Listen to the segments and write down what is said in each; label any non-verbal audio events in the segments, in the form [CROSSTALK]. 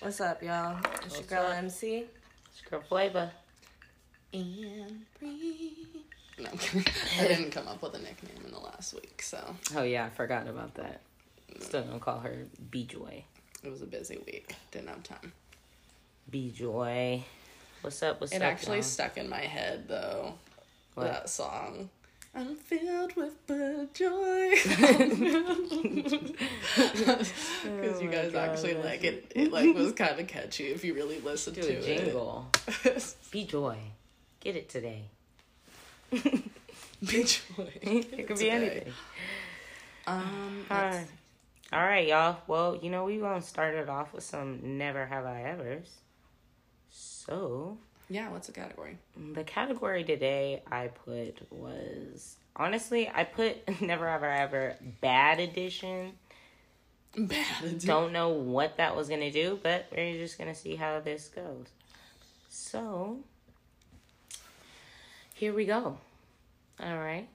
What's up, y'all? It's your girl up? MC. It's your girl flavor. And breathe. No, I'm kidding. [LAUGHS] I didn't come up with a nickname in the last week, so Oh yeah, I forgot about that. Still gonna call her B Joy. it was a busy week. Didn't have time. B Joy. What's up? What's It up? actually y'all? stuck in my head though. What? That song. I'm filled with joy. [LAUGHS] [LAUGHS] Because [LAUGHS] you guys God, actually that's like it. It like was kind of catchy if you really listen to a jingle. it. B Joy. Get it today. Be joy. it could be anything. Um. All right. All right, y'all. Well, you know, we gonna start it off with some never have I ever's. So, Yeah. What's the category? the category today I put was honestly, I put [LAUGHS] never have I ever bad edition. Bad. edition. Don't know what that was gonna do, but we're just gonna see how this goes. So, here we go. All right,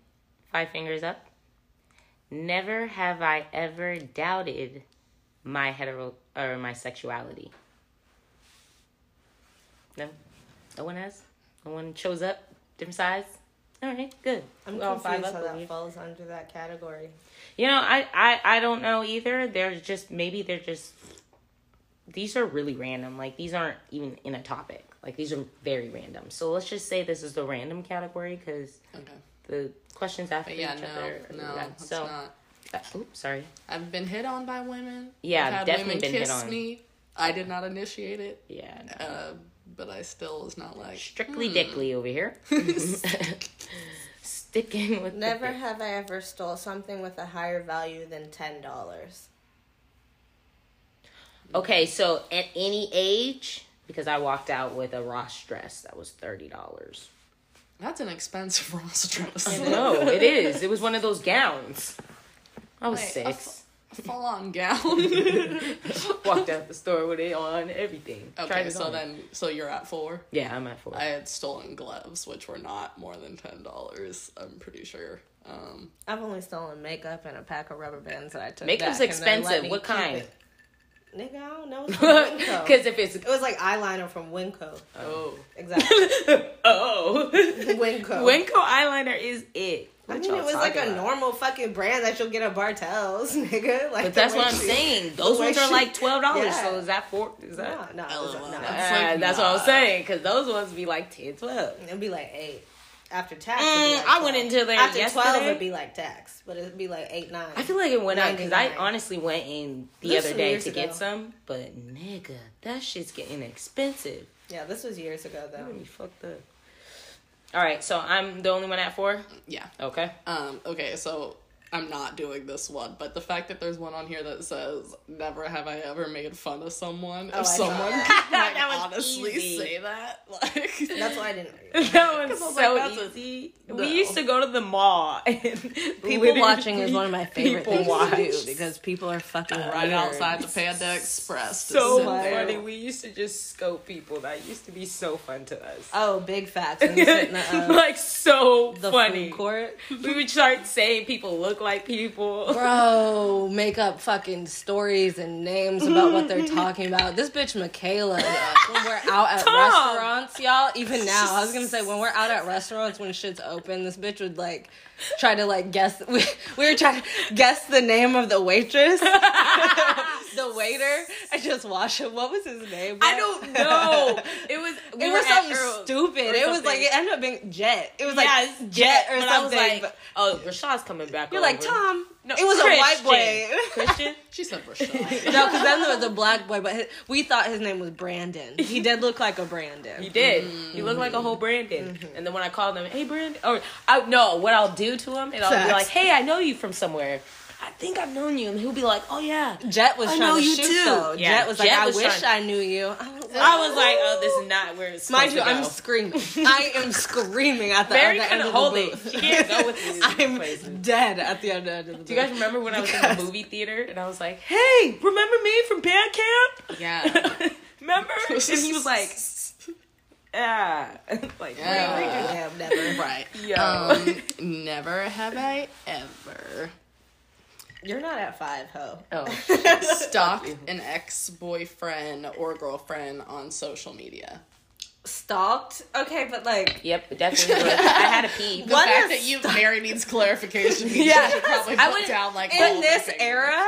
five fingers up. Never have I ever doubted my hetero or my sexuality. No, no one has. No one shows up. Different size. All right, good. I'm We confused five up over that here. falls under that category. You know, I, I I don't know either. They're just maybe they're just these are really random. Like these aren't even in a topic. Like these are very random. So let's just say this is the random category because Okay. the questions after But yeah, each other. no, are no, random. it's so, not. uh, oops, sorry. I've been hit on by women. Yeah, I've had definitely women been hit kiss on. me. I did not initiate it, Yeah, no. uh, but I still was not like strictly hmm. dickly over here. [LAUGHS] [LAUGHS] Sticking with Never dick. have I ever stole something with a higher value than ten dollars. Okay, so at any age, because I walked out with a Ross dress that was thirty dollars. That's an expensive [LAUGHS] Ross dress. No, it is. It was one of those gowns. I was Wait, a six. Full on gown. [LAUGHS] Walked out the store with it on, everything. Okay, so on. then so you're at four. Yeah, I'm at four. I had stolen gloves, which were not more than ten dollars. I'm pretty sure. Um, I've only stolen makeup and a pack of rubber bands that I took. Makeup's back and then let expensive. What kind? it. Nigga, I don't know. It's from [LAUGHS] Winco. Because if it's it was like eyeliner from Winco. oh, Exactly. [LAUGHS] oh, Winco. Winco eyeliner is it. I mean, it was like a normal fucking brand that you'll get at Bartell's, [LAUGHS] nigga. Like, But that's what I'm she- saying. Those the way ones are like twelve dollars. Yeah. So is that four? Is that? No, no, it was, no. That's Uh, like that's what I'm saying. Because those ones be like 10, 12. It'd be like eight after tax. Mm, like I went into there after twelve. It'd be like tax, but it'd be like eight nine. I feel like it went up because I honestly went in the This other day to ago. get some, but nigga, that shit's getting expensive. yeah, this was years ago though. You fucked up. All right, so I'm the only one at four. yeah. Okay. Um, okay, so I'm not doing this one, but the fact that there's one on here that says "Never have I ever made fun of someone." Oh, I if saw someone that. [LAUGHS] could like, [LAUGHS] honestly easy. say that, [LAUGHS] like That's why I didn't. Read. That one's 'Cause was so like, that's a- easy. no. We used to go to the mall. And People watching is one of my favorite people things watch. to do because people are fucking right weird. outside the Panda Express. to So sit much. there. funny. We used to just scope people. That used to be so fun to us. Oh, big facts. And sit the, uh, like so the funny. food court. We would start saying people look like people. Bro, [LAUGHS] make up fucking stories and names about what they're talking about. This bitch Michaela, when we're out at Tom. restaurants, y'all, even now, I was gonna say when we're out at restaurants when shit's open, this bitch would like try to like guess. [LAUGHS] We, we were trying to guess the name of the waitress, [LAUGHS] the waiter, and just watch him. What was his name? bro? I don't know. It was we It were was something Earl- stupid. or It was like it ended up being Jet. It was like Jet or I was something. like, oh, Rashad's coming back. you're like. Tom. No, it was a white boy. Christian. [LAUGHS] Christian. She said Rashad. No, because then there was a black boy, but his, we thought his name was Brandon. He did look like a Brandon. He did. He mm-hmm. looked like a whole Brandon. Mm-hmm. And then when I called him, hey Brandon, or I no, what I'll do to him, and I'll be like, hey, I know you from somewhere. I think I've known you, and he'll be like, oh yeah. Jet was I trying know to you shoot too. though. Yeah, Jet was like, Jet I was wish trying- I knew you. I was like, I was like, oh, this is not where it's Mind supposed you, to I'm screaming. I am screaming at the, Very at the end of the hold it. booth. She can't go with these [LAUGHS] I'm places. dead at the end of the booth. Do you guys remember when I was in the movie theater and I was like, [LAUGHS] "Hey, remember me from band camp? yeah. [LAUGHS] remember?" And he was like, "Yeah, like Yeah. really? Damn, never. Right. Yo. Um, never have I ever You're not at five, ho. Oh, [LAUGHS] Stalk an ex boyfriend or girlfriend on social media. Stalked? Okay, but like. yep, definitely. would. I had a pee. [LAUGHS] The What fact is that you stalk- Mary needs clarification. means [LAUGHS] Yeah. you should probably I put would- down like In all this things. era,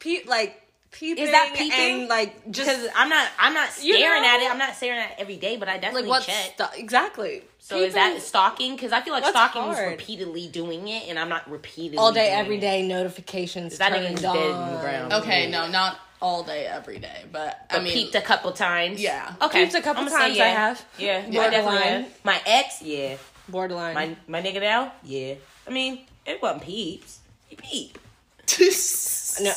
pe- like, peeping. Is that peeping? And, like, just. Because I'm not, I'm not You staring know? at it. I'm not staring at it every day, but I Like, definitely what? check. Sta- exactly. so is that stalking? Because I feel like What's stalking is repeatedly doing it, and I'm not repeatedly all day, doing every it. day notifications That turned nigga's dead in the on. ground. Okay, no, not all day, every day, but I But mean, peeped a couple times. Yeah. Okay. Peeped a couple I'ma times, I have. Yeah. I Borderline. My ex, yeah. Borderline. My my nigga now, yeah. I mean, it wasn't peeps. He peep. [LAUGHS] no,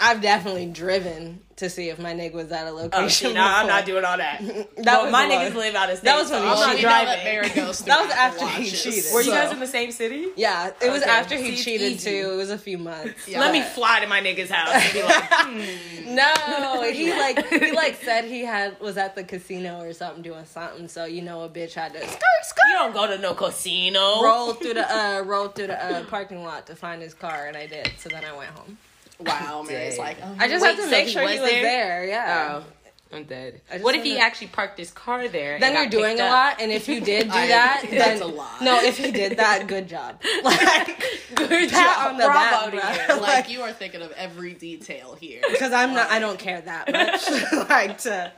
I've definitely driven to see if my nigga was at a Oh, location. see, nah, I'm not doing all that. [LAUGHS] That But was my the niggas live out of state. [LAUGHS] That was so when I'm he not we cheated. know that driving. Mary goes That was after he cheated. Were you guys So- in the same city? Yeah, it was Okay. after he it's cheated easy. too. It was a few months. Yeah. Let me fly to my nigga's house and be like, [LAUGHS] hmm. No, he like he like said he had was at the casino or something doing something. So you know a bitch had to skirt skirt you don't go to no casino. roll through the uh roll through the uh, parking lot to find his car, and I did. So then I went home. Wow, [LAUGHS] Mary's Dead. like, oh, I just had to so make he sure was he was there? there. Yeah. Oh, I'm dead. What if he wanna- actually parked his car there? Then you're doing a lot, and if you did do [LAUGHS] I- that, [LAUGHS] then that's a lot. no. If he did that, good job. Like Good job. on the Bravo back, to bro. like you are thinking of every detail here. because I'm not. I um, don't care that much. like to.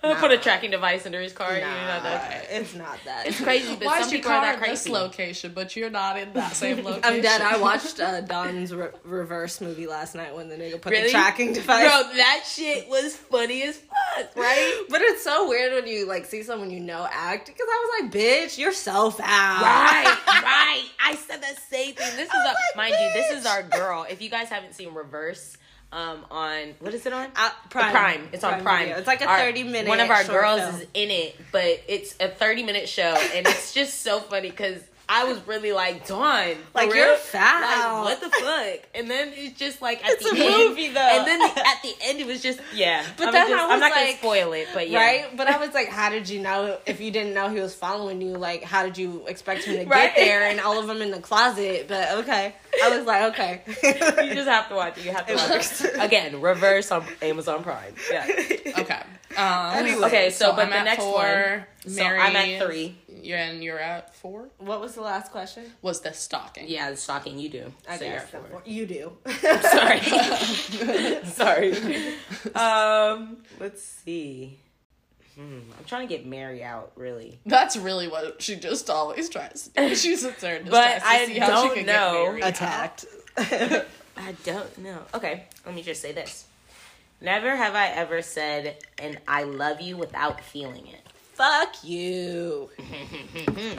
Put a tracking device under his car. Nah, you know, that- it's not that. It's crazy, but Why some is your people are car that in this crazy. location, but you're not in that same [LAUGHS] location? I'm dead. I watched uh, [LAUGHS] Don's re- reverse movie last night when the nigga put Really? the tracking device. Bro, that shit was funny as fuck, right? [LAUGHS] But it's so weird when you like see someone you know act because I was like, bitch, you're so foul. Right, right. I said the same thing. This is I a was like, mind you, this is our girl. If you guys haven't seen Reverse, um, on what is it on? Uh, Prime. Prime. It's on Prime Prime. Video. It's like a Our- 30 minute One of our girls film. is in it, but it's a 30 minute show, and it's just so funny because I was really like, Dawn, Like, real? you're foul. Like, what the fuck? And then it's just like at It's the a end, movie, though. and then at the end it was just [LAUGHS] yeah. But I'm then just, I I'm was not gonna like- spoil it, but yeah. Right? But I was like, how did you know if you didn't know he was following you? Like, how did you expect him to Right? get there and all of them in the closet? But okay. I was like, okay. [LAUGHS] You just have to watch it. You have to It watch works. it. [LAUGHS] Again, reverse on Amazon Prime. Yeah. Okay. Um, Anyway. Okay, so, but I'm the at next four. one. So I'm at three. You're and you're at four. what was the last question? Was the stocking? Yeah, the stalking you do. I so you're at four. You do. [LAUGHS] Sorry. [LAUGHS] Sorry. Um, let's see. Hmm, I'm trying to get Mary out, really. That's really what she just always tries to do. [LAUGHS] She sits there and just But tries to I see how she don't can know. get Mary. Attacked. I don't know. Okay, let me just say this. Never have I ever said an I love you without feeling it. Fuck you. [LAUGHS]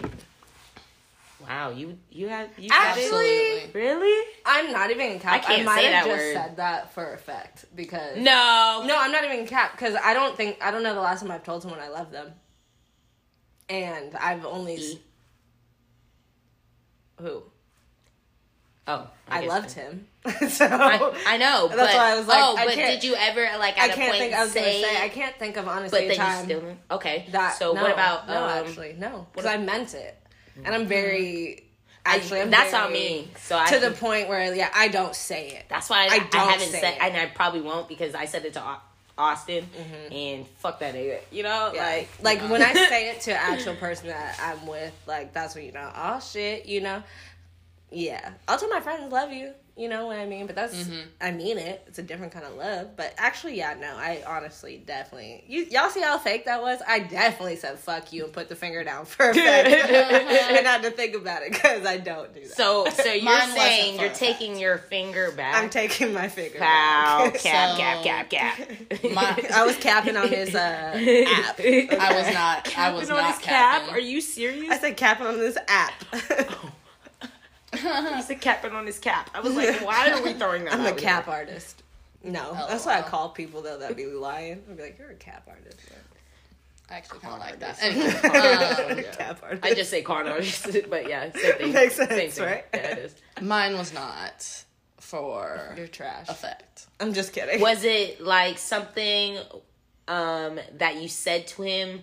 Wow, you you have you got it? Actually, really? I'm not even cap. I can't might say have that just word. said that for effect because No. No, I'm not even cap because I don't think I don't know the last time I've told someone I love them, and I've only E. who Oh, I, guess loved so. him. [LAUGHS] so I, I know. That's but, why I was like, oh, I but did you ever like I at a can't point think. I was say, gonna say I can't think of honestly but time you still okay. that. so no, what about no? um, actually, no, because I meant it, and I'm very. Actually, I'm that's very, on me. So I To the point where yeah, I don't say it. That's why I, I I, don't haven't say said, it. and I probably won't because I said it to Au- Austin, and fuck that nigga. You know, Yeah. like like when I say it to an [LAUGHS] actual person that I'm with, like that's when you know, oh shit, you know. Yeah, I'll tell my friends love you. You know what I mean? But that's I mean it. It's a different kind of love. But actually, yeah, no, I honestly definitely you y'all see how fake that was. I definitely said fuck you and put the finger down for a fact, and [LAUGHS] had to think about it because I don't do that. so. So [LAUGHS] you're Mine saying you're a taking your finger back? I'm taking my finger. Pow, back. cap, [LAUGHS] So- cap, cap, cap. My- I was capping on his uh, app. I was not. I was Capping on not his cap? capping. Are you serious? I said capping on this app. [LAUGHS] I said capping on his cap. I was like, [LAUGHS] why are we throwing that? I'm a out cap artist. No, that's what I call people though that be lying. I'd be like, "You're a cap artist." I actually kind of like that. Anyway, [LAUGHS] um, cap artist. I just say con artist, but yeah, same thing. Makes Same sense, thing. right? Yeah, it is. mine was not for You're trash. effect. I'm just kidding. Was it like something um that you said to him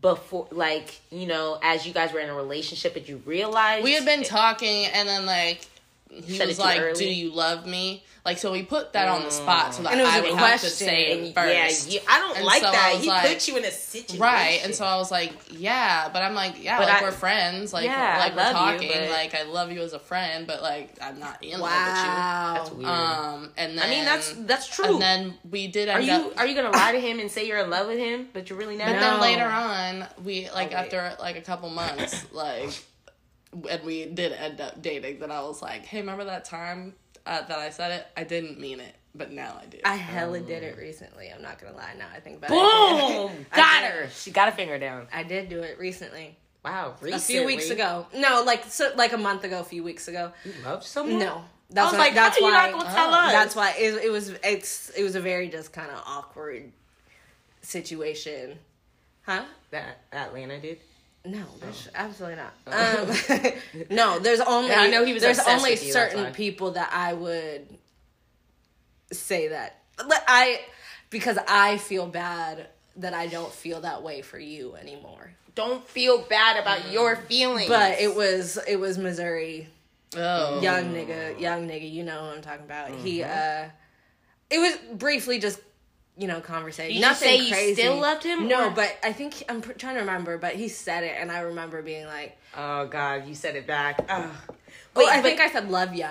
before like, you know, as you guys were in a relationship and you realized We had been talking, and then like he Said was like, early? "Do you love me?" Like, so he put that on the spot so that And it was I a would have to question. say it first. yeah, you, I don't And like so that. He like- put you in a situation. Right, and so I was like, "Yeah," but I'm like, "Yeah, But like I- we're friends, like Yeah, like I we're love you, talking, but- like I love you as a friend, but like I'm not in Wow. love with you." That's weird. Um, and then I mean, that's that's true. and then we did are you up. are you gonna lie to him and say you're in love with him, but you're really not? But No. then later on, we like wait. after like a couple months, like, and we did end up dating. Then I was like, "Hey, remember that time uh, that I said it? I didn't mean it, but now I do." I hella did it recently. I'm not gonna lie. Now I think about Boom! it. [LAUGHS] I Got did. her. She got a finger down. I did do it recently. Wow, A few weeks ago. No, like so, like a month ago, a few weeks ago. You love someone? No, that's I was what- like, that's why. you not gonna tell Oh. us? That's why it, it was. It's it was a very just kind of awkward situation, huh? that Atlanta did. No, there's absolutely not. Um, [LAUGHS] no, there's only Yeah, I know he was there's only with you, certain people that I would say that. I because I feel bad that I don't feel that way for you anymore. Don't feel bad about your feelings. But it was it was Missouri oh, young nigga, young nigga, you know what I'm talking about. He Mm-hmm. uh it was briefly just you know conversation. You Nothing say you crazy. still loved him, No, or- but I think I'm pr- trying to remember, but he said it and I remember being like, oh god, you said it back. Ugh. "Well, Wait, I think I said love ya."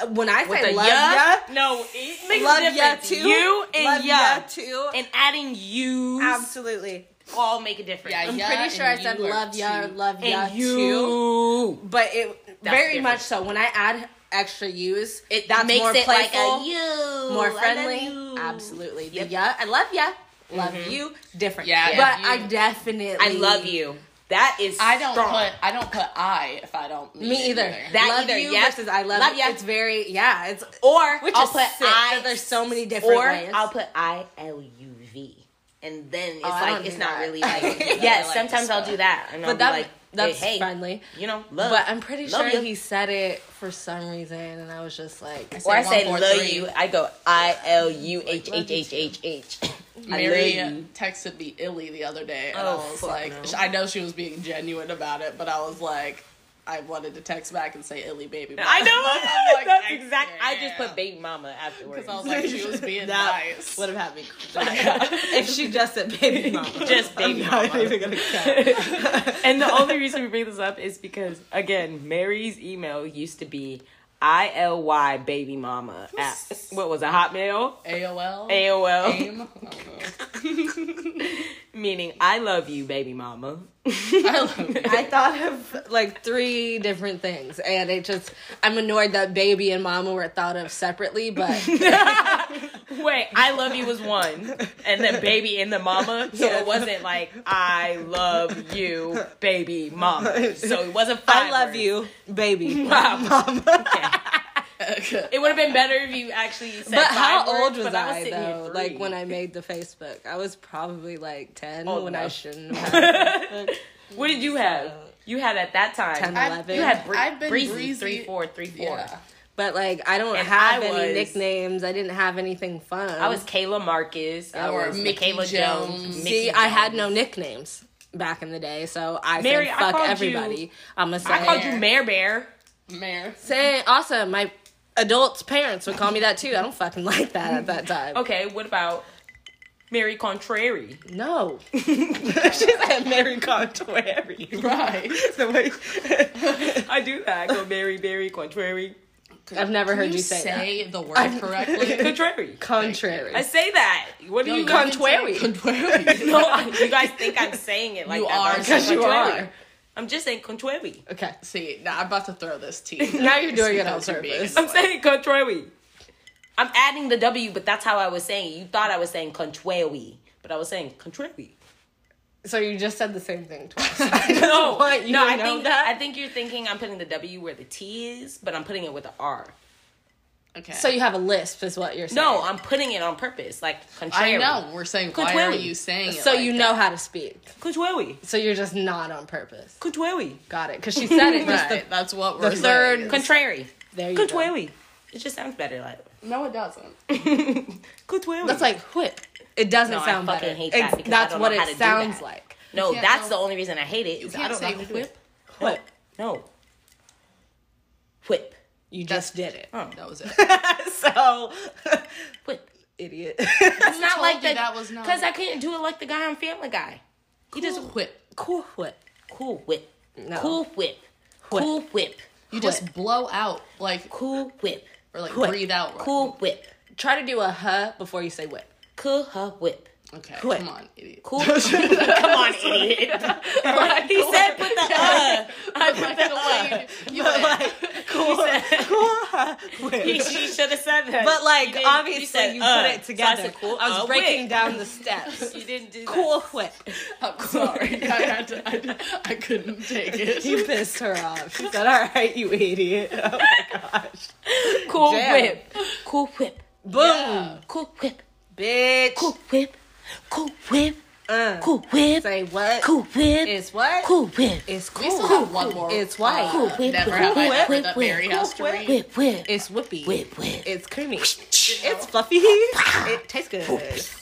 Uh, When I say love ya? ya, No, it makes love a ya difference. too. You and love ya. ya too. And adding you Absolutely. all make a difference. Yeah, I'm pretty sure I said love ya, two. love ya and too. you. But it That's very different. much so. When I add extra U's, It that's makes more it playful. like a you. more I love friendly. you. Absolutely. The yeah, I love ya. Love mm-hmm. you. Different. Yeah, But you- I definitely I love you. That is I don't strong. put I don't put I if I don't mean Me it either. That love either, you yes. versus I love, Love you. It's very yeah. It's or which I'll is put sick I there's so many different or ways. I'll put I L U V. And then oh, it's Oh, like it's do not that. really [LAUGHS] like I yes. like sometimes I'll do that, and I'll but be that like, that's hey, hey, friendly. you know, love. But I'm pretty Love sure you. he said it for some reason, and I was just like, I or I Say say one, four, love three. you. I go I L U H H H H H. [COUGHS] Mary texted me illy the other day, and Oh, I was like, no. I know she was being genuine about it, but I was like, I wanted to text back and say illy baby. I know. [LAUGHS] I'm like, That's I exact. I just put baby mama afterwards. because I was like, she was being [LAUGHS] That nice. would have had me [LAUGHS] cry if she just said baby mama. Just baby I'm not mama. even gonna count. and the only reason we bring this up is because again, Mary's email used to be I L Y baby mama at what was it, Hotmail? AOL. AOL. AIM? [LAUGHS] Meaning I love you, baby mama. I love [LAUGHS] you. I thought of like three different things, and it just I'm annoyed that baby and mama were thought of separately, but [LAUGHS] Wait, I love you was one, and then baby and the mama. So Yeah. it wasn't like I love you, baby mama. So it wasn't five. I love words. you, baby. Wow. [LAUGHS] mama. Okay. It would have been better if you actually said. But how five words, old was but I, sitting here though? three. Like when I made the Facebook, I was probably like ten Old when I shouldn't have. [LAUGHS] What did you have? You had at that time. 10, I've- 11. You had Bree- I've been breezy, breezy. three four three four. Yeah. But like I don't And have I any was- nicknames. I didn't have anything fun. I was Kayla Marcus. I Or was Mickey Michaela Jones. Jones. See, Mickey I had no nicknames back in the day, so I Mary, said fuck called you- everybody. I'm gonna say I called you Mare Bear. Mare. Say awesome. My adults' parents would call me that too. I don't fucking [LAUGHS] like that at that time. Okay, what about Mary Contrary? No. [LAUGHS] she said Mary Contrary. Right. [LAUGHS] so way- I do that. I go Mary, Mary Contrary. I've never heard you say, say the [LAUGHS] word correctly. [LAUGHS] Contrary. Contrary. I say that. What do No, you you guys? say Contrary. [LAUGHS] No, I- you guys think I'm saying it like You that. are, I'm because you are. I'm just saying contrary. Okay. See, now I'm about to throw this tea. Now you're doing it on Because purpose. I'm saying contrary. I'm adding the W, but that's how I was saying it. You thought I was saying contrary, but I was saying contrary. So you just said the same thing twice. [LAUGHS] [LAUGHS] No, want you no, I know think that. I think you're thinking I'm putting the W where the T is, but I'm putting it with the R. Okay. So you have a lisp, is what you're saying. No, I'm putting it on purpose, like contrary. I contrary. know. We're saying, why are you saying it? So like you that? know how to speak. Contrary, So you're just not on purpose. contrary, Got it. Because she said it [LAUGHS] just Right. the, That's what the we're third- saying. contrary, there you go. contrary. It just sounds better, like No, it doesn't. contrary. That's like whip. It doesn't No, I sound fucking better. hate that It's- because I that's don't what know how it to sounds like. no, that's know- the only reason I hate it. You I can't don't know say how to do whip. it. Whip. No, whip. You just did it. Oh, That was it. [LAUGHS] so, whip. idiot. It's [LAUGHS] not like you that. that was not- because I couldn't do it like the guy on Family Guy. He just Whip. cool whip. cool whip, No. cool whip, Whip. cool whip, You just blow out like cool whip, or like Whip. breathe out. Right? cool whip, Try to do a huh before you say whip. Cool her whip. Okay, come on, idiot. Cool. [LAUGHS] Come on, idiot. he said put the uh. I put the uh. You [LAUGHS] But like, cool, [LAUGHS] cool huh, whip. He, she should have said that. But like, You obviously, said, you uh. put it So I together. said, cool, I was uh, breaking whip. down the steps. You didn't do that. cool whip. I'm sorry. I had to. I, I couldn't take it. He pissed her off. She said, "All right, you idiot." Oh my gosh. Cool Damn. whip. Cool whip. Boom, Yeah. Cool whip. Bitch. Cool whip. Cool whip. Uh, Cool whip. say what? Cool whip. It's what? Cool whip. It's We still cool. have one more. It's white. Cool whip. Never whip, have whip, ever whip, that whip, Mary whip, whip. Whip whip. It's whippy. Whip whip. It's creamy. It's fluffy. It tastes good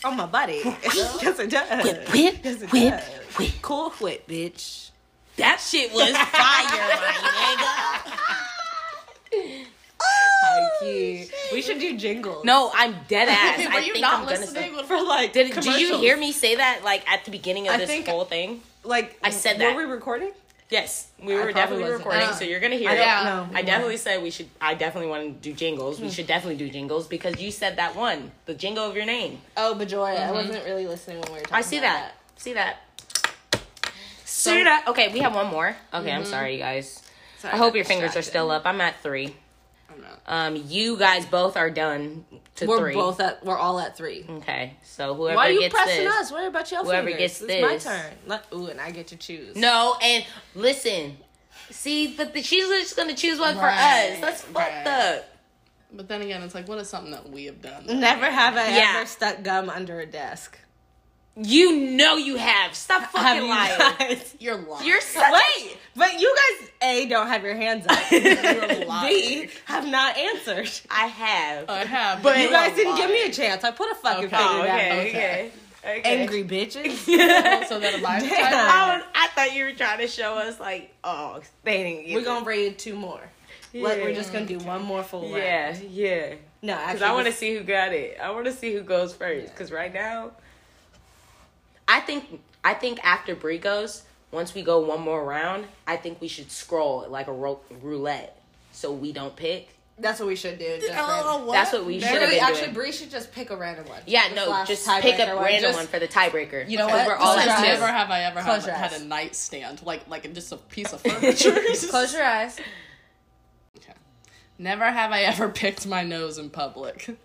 on my body. [LAUGHS] yes, it does. Whip whip. Yes, it Whip does. whip. Cool whip, bitch. That shit was fire, my [LAUGHS] Hikey. Oh, we should do jingles. No, I'm dead [LAUGHS] ass. Were I you think not I'm gonna listening? say. for like. Did, did you hear me say that like at the beginning of I this think- whole thing? Like I said that. Were that. we recording? Yes, we I were definitely wasn't. recording, Uh, so you're gonna hear I it. don't Yeah. know. I definitely said we should. I definitely want to do jingles. We hmm. should definitely do jingles because you said that one, the jingle of your name. Oh, Bejoy, I mm-hmm. wasn't really listening when we were talking. I see about that. See that. See that. Okay, we have one more. Okay, I'm mm-hmm. sorry, you guys. Sorry, I hope your fingers are still up. I'm at three. I'm not. Um, you guys both are done to We're three. both at. We're all at three. Okay, so whoever Why are you gets pressing this. us? Worry about your Whoever fingers. gets it's this. my turn. Let, ooh, and I get to choose. No, and listen. See, but the, she's just gonna choose one for us. That's fucked right. up. But then again, it's like, what is something that we have done? Never have I Yeah. ever stuck gum under a desk. You know you have. Stop Have fucking you lying. guys? [LAUGHS] You're lying. You're such Wait, but you guys a don't have your hands up. [LAUGHS] You're lying. B have not answered. I have. I have. But You are guys didn't give me a chance. I put a fucking Okay. finger Oh, down. okay, okay. okay, okay. Angry bitches. So then am I the Damn. timer? I, was- I thought you were trying to show us like, oh, they didn't We're it. gonna raid two more. Let, we're just gonna do one more full round. Yeah, yeah. No, Because I want to see who got it. I want to see who goes first. Because right now, I think I think after Brie goes, once we go one more round, I think we should scroll like a ro- roulette, so we don't pick. That's what we should do. Just Oh, what? That's what we should we have Really, been actually, doing. Bree should just pick a random one. Yeah, The no, just pick tiebreaker a one. random Just- one for the tiebreaker. You know because what? We're all Close at your two. eyes. Never have I ever had, had a nightstand like like just a piece of [LAUGHS] furniture. Close your eyes. Okay. Never have I ever [LAUGHS] picked my nose in public.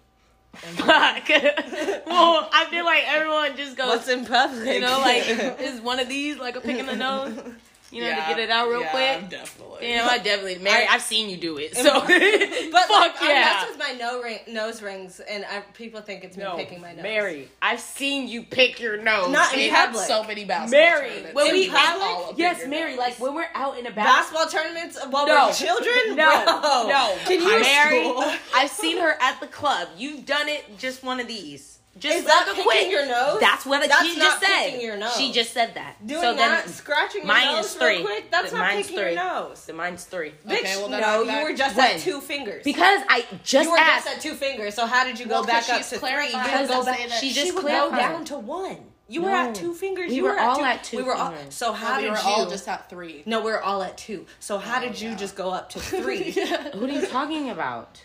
Fuck. [LAUGHS] well, I feel like everyone just goes, What's in public? you know, like [LAUGHS] is one of these like a pick in the nose, [LAUGHS] you know, to get it out real yeah, quick. Definitely. Damn, I definitely, Mary, I- I've seen you do it. So, But [LAUGHS] fuck like, I yeah. mess with my no ring, nose rings, and I, people think it's me No, picking my nose. Mary, I've seen you pick your nose. Not in we public. so many basketball Mary, tournaments. when we we public? all up in yes, Mary, nose. like when we're out in a basketball. Basketball tournaments while No. we're children? No, Bro. no. Can you Mary? [LAUGHS] I've seen her at the club. You've done it. Just one of these. Just Is that like picking quick. your nose? That's what That's she not just said. picking your nose. She just said that. Doing so that, then scratching your mine nose is three. real quick, that's Then not mine's picking three. your nose. So mine's three. Bitch, Okay, well, no, you were just When? at two fingers. Because I just you were asked. just at two fingers, so how did you go Well, 'cause back up she's to three? clarifying You Because didn't go back. say that she She just would go down to one. You were at two fingers. We you were were, all at at two. two We were all. So how we did were you? all just at three. no, we are all at two. So how Oh, did you yeah. just go up to [LAUGHS] three? What are you talking about?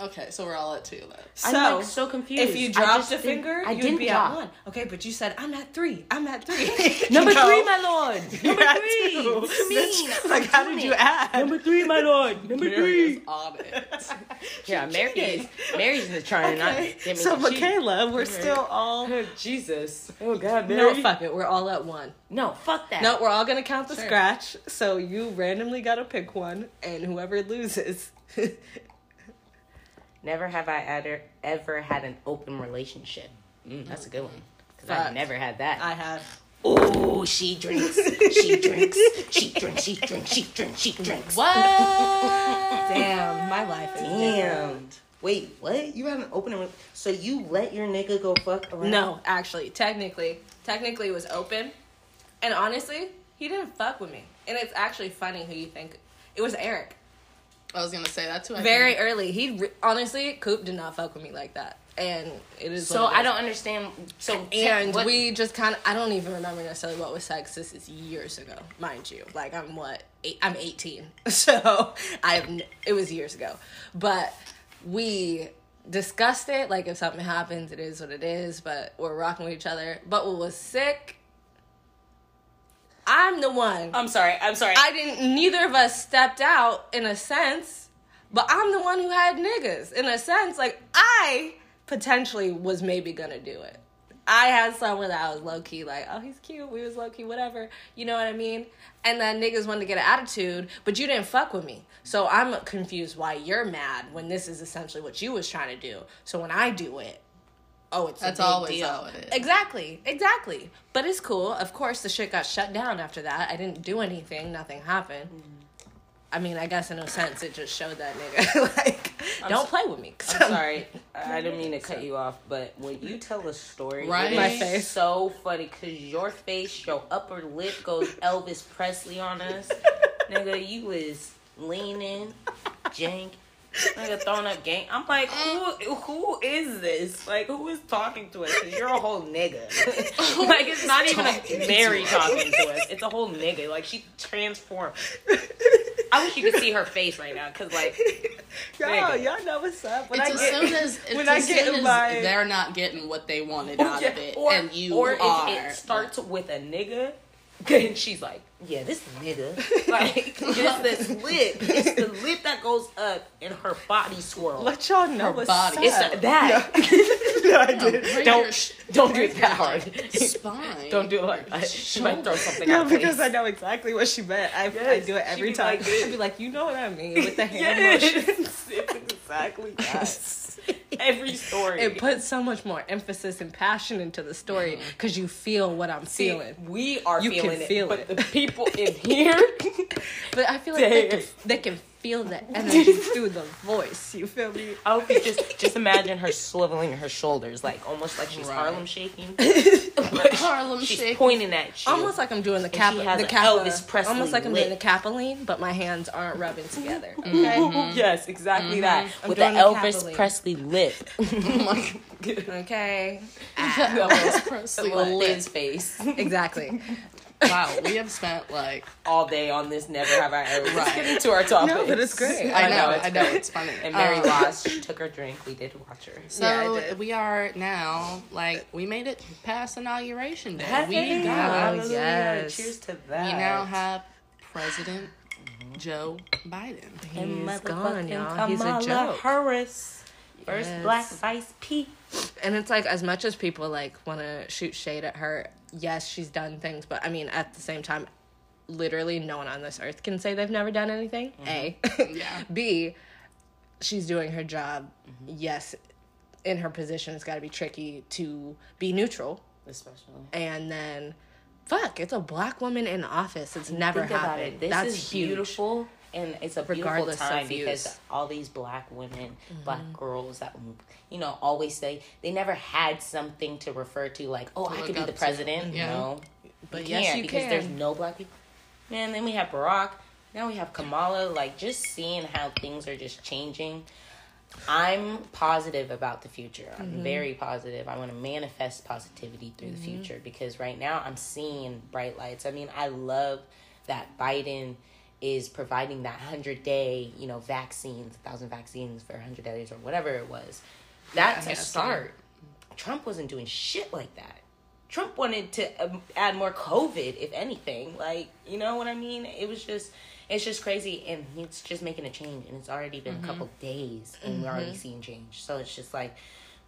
Okay, so we're all at two then. So, I'm like so confused. if you dropped a finger, I you'd didn't be drop. at one. Okay, but you said I'm at three. I'm at three. [LAUGHS] Number You know? three, my lord. [LAUGHS] You're Number at three. two. What you mean? like, how did you add? Number three, my lord. [LAUGHS] Number Mary is on it. Yeah, Mary is. Mary's just trying to not Okay, get me so to cheat. Michaela, we're still all. Oh, Jesus. Oh God, Mary. No, fuck it. We're all at one. No, fuck that. No, we're all gonna count the Sure. scratch. So you randomly gotta pick one, and whoever loses. Never have I ever ever had an open relationship. Mm, that's a good one. Because I've never had that. I have. Oh, she drinks. She [LAUGHS] drinks. She drinks. She drinks. She drinks. She drinks. what? [LAUGHS] Damn, my life is Damn. Wait, what? You have an open it? So you let your nigga go fuck around? No, actually, technically, technically it was open, and honestly, he didn't fuck with me. And it's actually funny who you think it was Eric. I was gonna say that too. I very think. early. He re- honestly, Coop did not fuck with me like that, and it is. So I don't understand. So And what- we just kind of, I don't even remember necessarily what was sex. This is years ago, mind you. Like, I'm what? Eight, I'm 18. [LAUGHS] So, I've, it was years ago. But we discussed it. Like, if something happens, it is what it is. But we're rocking with each other. But what was sick, I'm the one. I'm sorry. I'm sorry. I didn't, neither of us stepped out in a sense, but I'm the one who had niggas in a sense. Like, I potentially was maybe gonna do it. I had someone that I was low key like, oh, he's cute. We was low key, whatever. You know what I mean? And then niggas wanted to get an attitude, but you didn't fuck with me. So I'm confused why you're mad when this is essentially what you was trying to do. So when I do it, oh, it's That's a big always deal. how it is. Exactly, exactly. But it's cool. Of course, the shit got shut down after that. I didn't do anything. Nothing happened. I mean, I guess in a sense, it just showed that nigga [LAUGHS] like, don't so- play with me. I'm sorry. I didn't mean to cut you off, but when you tell a story, Right. My face. so funny because your face, your upper lip goes [LAUGHS] Elvis Presley on us. [LAUGHS] Nigga, you was leaning, jank, nigga thrown up gang. I'm like, who who is this? Like, who is talking to us? Because you're a whole nigga. [LAUGHS] like, it's not even a Mary talking to us. It's a whole nigga. Like, she transformed. I wish you could see her face right now, cause like, Y'all, Nigga. y'all know what's up. When It's I as get, soon as [LAUGHS] it's when I as get soon in as my- they're not getting what they wanted [LAUGHS] out of it, or, and you or are. if it starts with a nigga, then she's like, yeah, this nigga, [LAUGHS] like, it's this lip, it's the lip that goes up in her body swirl. let y'all know Her what's body. up. it's a, that. no, [LAUGHS] I did. bring Don't- your sh- Don't do it that hard. like, Spine. Don't do it like that. She might throw something No, out. because I know exactly what she meant. I, I do it every time. Like, I'd be like, you know what I mean with the hand Yes. motions. [LAUGHS] it's exactly that. [LAUGHS] Every story. It puts so much more emphasis and passion into the story mm-hmm. because you feel what I'm See, feeling. we are You can feeling it, feel but it. the people in here, [LAUGHS] But I feel like they can, they can feel the [LAUGHS] energy through the voice. You feel me? I hope you just just imagine her swiveling her shoulders, like almost like she's Right. Harlem shaking. [LAUGHS] But [LAUGHS] Harlem she's shaking. pointing at you. Almost like I'm doing the And cap, she has the an kappa, Elvis Presley almost like I'm lip. doing the capaline, but my hands aren't rubbing together. Okay, mm-hmm. Yes, exactly mm-hmm. that. I'm With the the Elvis Kathleen. Presley lip. Oh okay, ah. Elvis Presley Little lip. Liz face. exactly. Wow, we have spent like All day on this never have I ever. Let's Right. get into our topic. No, but it's great. I know, it's I know, it's funny. And Mary Um, lost. She took her drink. We did watch her. So Yeah, I we are now like we made it past inauguration day. we got Hallelujah. yes. yes. Cheers to that. we now have President Joe Biden. and He's gone, motherfucking y'all. He's a Kamala joke. Harris. First Yes. black vice P. And it's like as much as people like want to shoot shade at her, yes, she's done things, but I mean at the same time, literally no one on this earth can say they've never done anything. Mm-hmm. A, Yeah. [LAUGHS] B, she's doing her job. Mm-hmm. Yes, in her position, it's got to be tricky to be neutral. Especially. And then, fuck, it's a black woman in office. It's never happened. it. This That's is huge. beautiful. And it's a beautiful Regardless time because all these black women, black Mm-hmm. girls that you know always say they never had something to refer to like, oh, I could be the to. president. Yeah. No, But you yes, can't you because can. there's no black people. Man, then we have Barack. Now we have Kamala. Like just seeing how things are just changing. I'm positive about the future. I'm Mm-hmm. very positive. I want to manifest positivity through the future because right now I'm seeing bright lights. I mean, I love that Biden is providing that 100 day, you know, vaccines, 1,000 vaccines for 100 days or whatever it was. That's Yeah, a start. Trump wasn't doing shit like that. Trump wanted to um, add more COVID, if anything. Like, you know what I mean? It was just, it's just crazy, and he's just making a change, and it's already been a couple days, and we're already seeing change. So it's just like,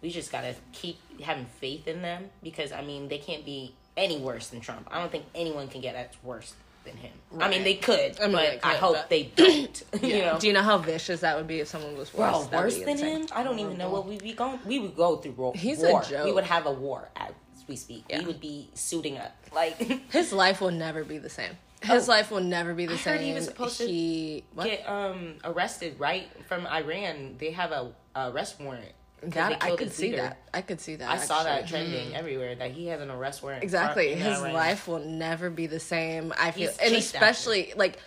we just gotta keep having faith in them because I mean, they can't be any worse than Trump. I don't think anyone can get as worse than him. I mean, they could, I mean, but they I hope but- they [CLEARS THROAT] don't. [LAUGHS] you know. Do you know how vicious that would be if someone was worse? Bro, worse than insane. him? I don't even know what we'd be going. We would go through war. He's a joke. We would have a war as we speak. Yeah. We would be suiting up. Like [LAUGHS] His life will never be the same. His Oh. life will never be the I same. heard he was supposed to He what? get um arrested right from Iran. They have a, a arrest warrant. That, I could see leader. that. I could see that. I saw that actually. trending mm. everywhere that he has an arrest warrant. Exactly. His life will never be the same. I feel, He's and especially like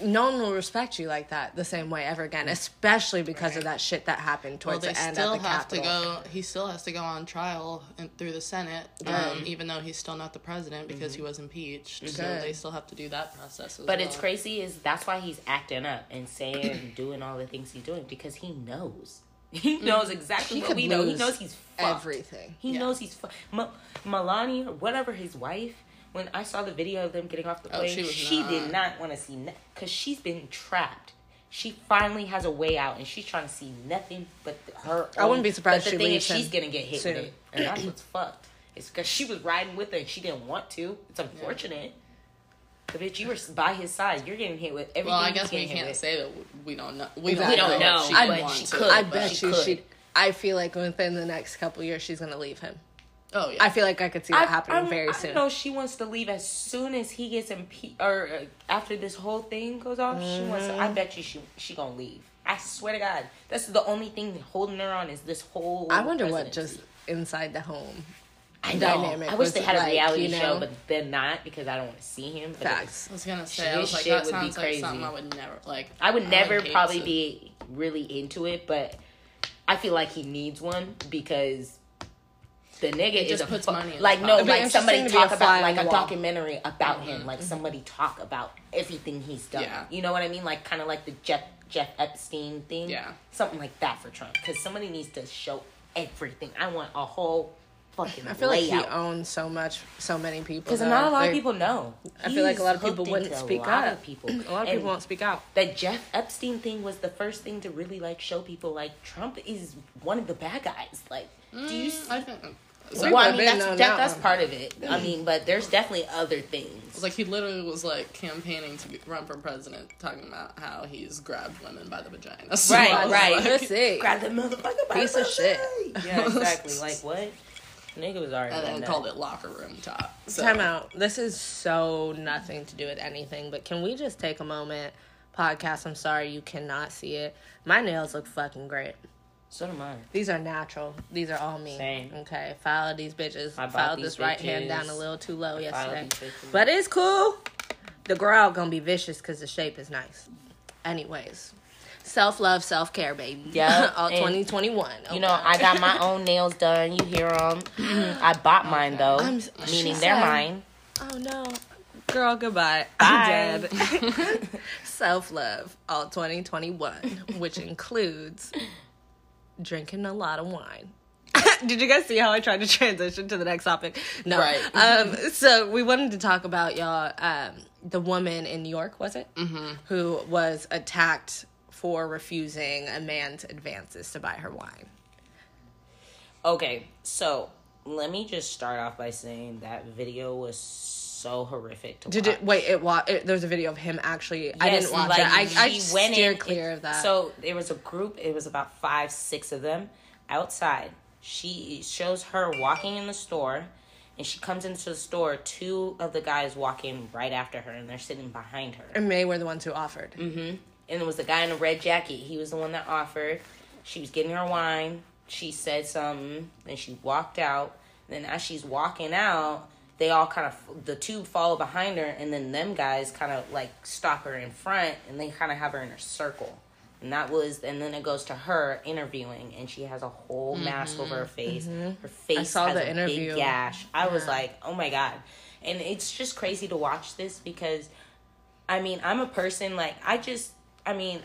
no one will respect you like that the same way ever again, mm. especially because of that shit that happened towards they the end still at the have to go. He still has to go on trial through the Senate, um, even though he's still not the president because he mm-hmm. was impeached. So they still have to do that process. But well. it's crazy is that's why he's acting up and saying and doing all the things he's doing because he knows. He mm. knows exactly He what we know. He knows he's fucked. everything. He Yeah. knows he's fu- Ma- Melania or whatever his wife. When I saw the video of them getting off the Oh, plane, she she, was did not. not want to see because she's been trapped. She finally has a way out, and she's trying to see nothing but her. I wouldn't be surprised But the she thing is, she's gonna get hit soon. with it, and that's what's fucked. It's because she was riding with her and she didn't want to. It's unfortunate. But bitch, you were by his side. You're getting hit with everything. well, I guess we getting hit can't say that we don't know. We Exactly. don't, We don't know. know, She I would bet want she to. could. I bet she you could. she. I feel like within the next couple years, she's gonna leave him. Oh yeah. I feel like I could see that happening I'm- very I soon. know she wants to leave as soon as he gets impeached, or uh, after this whole thing goes off. She wants. To, Mm-hmm. I bet you she she gonna leave. I swear to God, that's the only thing holding her on is this whole. I wonder what just inside the home. I know. dynamic I wish they had a reality you know? show, but then not because I don't want to see him. But Facts. I was gonna say, I This was like, shit that would be sounds like crazy. something I would never like. I would never hate probably to- be really into it, but I feel like he needs one because the nigga It is just a puts fu- money like his no pocket. It'd be like somebody interesting to be talk about like a the wall. documentary about him, mm-hmm. like somebody talk about everything he's done. Yeah. You know what I mean? Like kind of like the Jeff Jeff Epstein thing. Yeah. something like that for Trump because somebody needs to show everything. I want a whole fucking I feel like he owns so much, so many people. because not a lot of people know. I feel like a lot of people wouldn't into speak a lot up. Of people. [CLEARS THROAT] A lot of people won't speak out. that Jeff Epstein thing was the first thing to really like show people like Trump is one of the bad guys. Like, do you? Mm, I think. It's well, I mean, that's that that's part of it. I mean, but there's definitely other it's things. like he literally was like campaigning to run for president, talking about how he's grabbed women by the vagina. [LAUGHS] So Right, right. like- Let's see. Grab the motherfucker by Piece the of shit. Yeah, exactly. [LAUGHS] like what? Nigga was already and then that. called it locker room talk. So. Time out. This is so nothing to do with anything, but can we just take a moment? Podcast, I'm sorry you cannot see it. My nails look fucking great. So do mine. These are natural. These are all me. Same. Okay, filed these bitches. I bought filed these this right hand down a little too low filed yesterday. But it's cool. The growl gonna be vicious because the shape is nice. Anyways, self love, self care, baby. Yeah, [LAUGHS] all and 2021. You know, I got my own nails done. You hear them. [CLEARS THROAT] I bought mine though, I'm- meaning they're said- mine. Oh no. Girl, goodbye. Bye. I'm dead. [LAUGHS] [LAUGHS] Self love, all 2021, which includes drinking a lot of wine. Did you guys see how I tried to transition to the next topic? No. Right. Um, so we wanted to talk about y'all, um, the woman in New York, was it? Mm-hmm. Who was attacked for refusing a man's advances to buy her wine. Okay, so let me just start off by saying that video was so horrific to Did watch. it? Wait, it, wa- it. There was a video of him actually. I didn't watch like, it. I, I steered in- clear of that. So there was a group. It was about five, six of them outside. She shows her walking in the store, and she comes into the store. Two of the guys walking right after her, and they're sitting behind her. and May were the ones who offered. Mm-hmm. And it was the guy in a red jacket. He was the one that offered. She was getting her wine. She said something, and she walked out. Then as she's walking out, they all kind of the two follow behind her, and then them guys kind of like stop her in front, and they kind of have her in a circle. And that was, and then it goes to her interviewing, and she has a whole mm-hmm. mask over her face. Mm-hmm. Her face saw has the a interview. big gash. I was like, oh my god, and it's just crazy to watch this because I mean, I'm a person like I just I mean,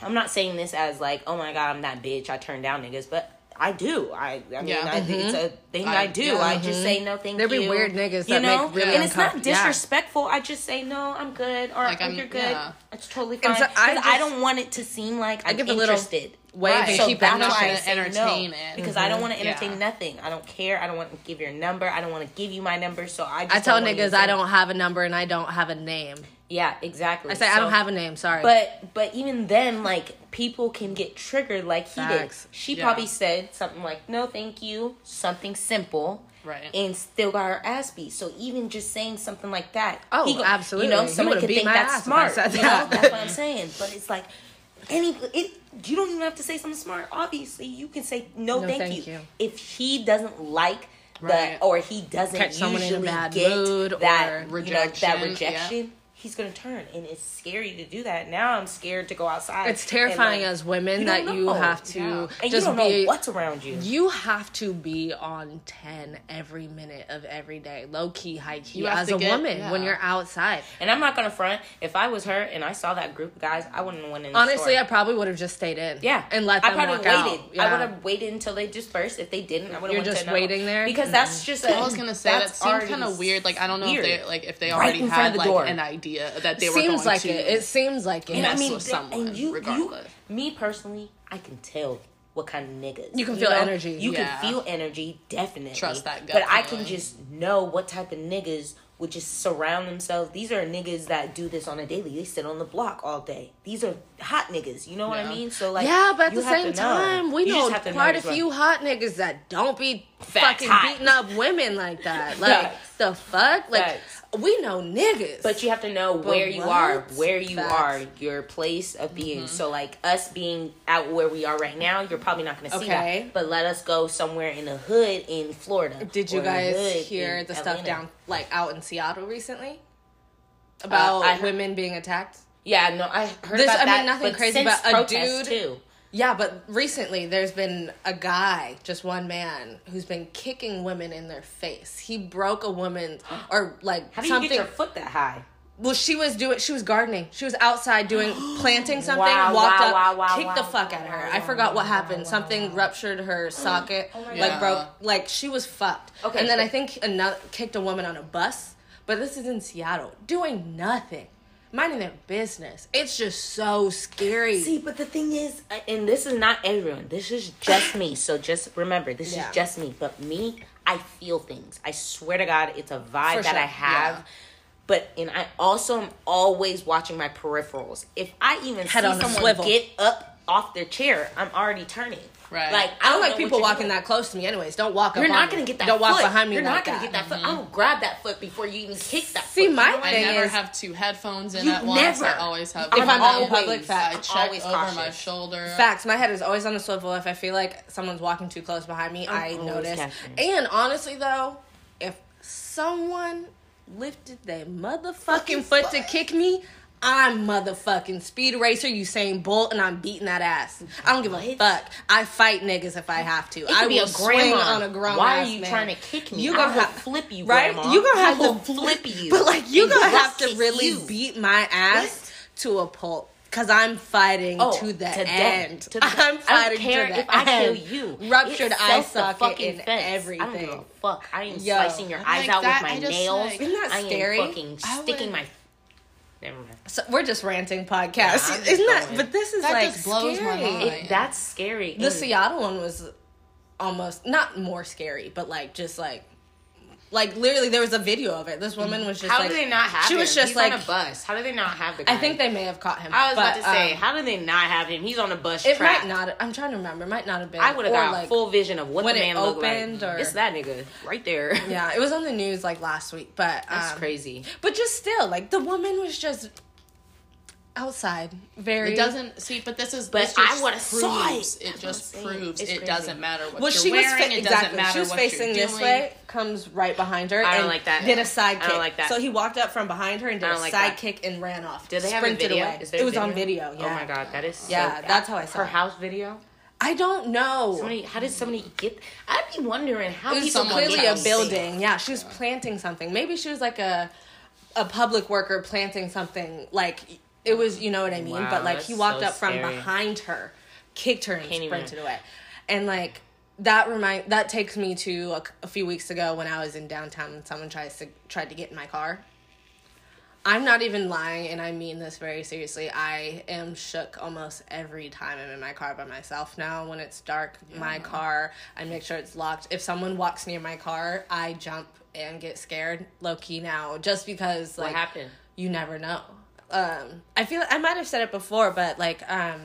I'm not saying this as like, oh my god, I'm that bitch. I turn down niggas, but I do. I I mean, Yeah. I, it's a mm-hmm. thing I, I- do. yeah. I just mm-hmm. say no, thank There'd be weird niggas you that know, make really and it's not disrespectful. I just say no, I'm good, or Like, I'm- you're good. It's totally fine. So I I, don't want it to seem like I'm a little wave and so keep it that's moving. why I Not say gonna no. it. Because I don't want mm-hmm. to Yeah. entertain nothing. I don't care. I don't want to give your number. I don't want to give you my number. So I. Just I tell don't want you niggas I don't have a number and I don't have a name. Yeah, exactly. I say I don't have a name. Sorry. But but even then, like people can get triggered, like he Facts. did. She Yeah. probably said something like "No, thank you," something simple, Right. and still got her ass beat. So even just saying something like that, Oh, he absolutely. You know, He somebody could think that's ass if I smart. said you know, that's what I'm [LAUGHS] saying. But it's like any it. You don't even have to say something smart. Obviously, you can say no, No, thank, thank you. you. If he doesn't like. Right. The, or he doesn't Catch someone in a usually get that or you know, that rejection, yeah. Rejection he's gonna turn, and it's scary to do that. Now I'm scared to go outside. It's terrifying like, as women you that don't you have to Yeah. and just you don't be know what's around you. you have to be on 10 every minute of every day low key high key You as a get- woman yeah. when you're outside And I'm not gonna front. If I was her and I saw that group of guys, I wouldn't have went in. The honestly store. i probably would have just stayed in Yeah, and let I them probably walk waited. out I Yeah. would have waited until they dispersed. If they didn't, I would have. You're to just waiting there? because that's mm-hmm. just. I was gonna say that that's seemed kind of weird. Like I don't know weird. if they like if they already in front of had the like door. an idea that they were seems going like to. it it seems like it And I mean, with someone, and you, you, me personally, I can tell what kind of niggas. You can feel energy. You Yeah. can feel energy, definitely. Trust that gut But I can just know what type of niggas would just surround themselves. These are niggas that do this on a daily. They sit on the block all day. These are hot niggas. You know what I mean? So like, yeah, but at the same to know. time, we You know just have to know quite a well. few hot niggas that don't be Facts, fucking hot. beating up women like that. [LAUGHS] Like Facts. the fuck, like Facts. We know niggas. But you have to know where you what? are, where you Facts. are, your place of being. Mm-hmm. So, like us being out where we are right now, you're probably not going to see Okay. that. But let us go somewhere in the hood in Florida. Did you or in the guys hear the stuff down like out in Seattle recently about I heard- women being attacked? Yeah, no, I heard This- about I mean, that. nothing but crazy, but a dude- too. Yeah, but recently there's been a guy, just one man, who's been kicking women in their face. He broke a woman or like How do you something. get your foot that high? well, she was doing. She was gardening. She was outside doing [GASPS] planting something. Wow, walked wow, up, wow, kicked the fuck wow, at her. I forgot what happened. something ruptured her oh socket. Oh my like God. broke. Like she was fucked. Okay, and then I think another kicked a woman on a bus. But this is in Seattle, doing nothing, minding their business. It's just so scary. See, but the thing is, and this is not everyone. This is just me. So just remember, this Yeah. is just me. But me, I feel things. I swear to God, it's a vibe For that sure, I have. yeah. But and I also am always watching my peripherals. If I even Head see on someone get up off their chair, I'm already turning. Right. Like I don't know like people walking doing. that close to me. Anyways, don't walk. You're not on gonna me. get that. Don't walk behind me. You're like not gonna that. get that foot. I'm gonna grab that foot before you even kick that. See, foot. my You know what I never is- have two headphones in You at once. never. I always have. If I'm out in public, I facts, check always over my shoulder. Facts. My head is always on the swivel. If I feel like someone's walking too close behind me, I'm I notice. catching. And honestly, though, if someone lifted their motherfucking foot to kick me, I'm motherfucking speed racer Usain Bolt, and I'm beating that ass. I don't give a fuck. I fight niggas if I have to. I be will a swing grandma. on a grown Why ass are you man. trying to kick me? You I gonna will have- flip you, right? grandma. You gonna have I will to flip you. But like you And gonna have to kick really you. beat my ass to a pulp. Cause I'm fighting Oh, to the death. end. To [LAUGHS] the- I'm I don't fighting care to the if I end. kill you. Ruptured eye the socket fucking and fence. I don't everything. give a fuck. I am Yo. slicing your eyes Like out that, with my I just, nails. like- Isn't that I am fucking I sticking would- my. Never mind. So we're just ranting podcast. Yeah, just Isn't that? But this is That like just blows my mind. It, that's scary. The And- Seattle one was almost not more scary, but like just like. Like literally, there was a video of it. This woman was just How like, do they not have She him? was just He's like, on a bus. How do they not have the guy? I think they may have caught him. I was about to say, um, how do they not have him? He's on a bus. it trapped. might not. I'm trying to remember. It might not have been. I would have got like, full vision of what the man looked like. opened or- It's that nigga right there. Yeah, it was on the news like last week, but That's um, crazy. But just still, like the woman was just outside. Very. It doesn't see, but this is. But this I would've saw it. It just what I'm saying. proves It's it crazy. doesn't matter what Well, you're she was wearing. fa- it doesn't exactly. matter She was what facing you're this doing. way, comes right behind her. I don't and like that. Did a side I don't like that. So he walked up from behind her and did I a don't like side that. kick and ran off. Did they have a video? Away. Is there it a was on video. Oh my god, that is so Yeah, that's how I saw her it. house video. I don't know. Somebody, how did somebody get? I'd be wondering how it was people clearly a building. Yeah, she was planting something. Maybe she was like a a public worker planting something. Like it was, you know what I mean. Wow, but like he walked so up from scary. behind her, kicked her, and Can't even- sprinted away. And like that remind that takes me to a, a few weeks ago when I was in downtown and someone tries to tried to get in my car. I'm not even lying, and I mean this very seriously. I am shook almost every time I'm in my car by myself now. When it's dark, my car, I make sure it's locked. If someone walks near my car, I jump and get scared, low key now, just because What like happened? you never know. Um, I feel I might have said it before, but like um,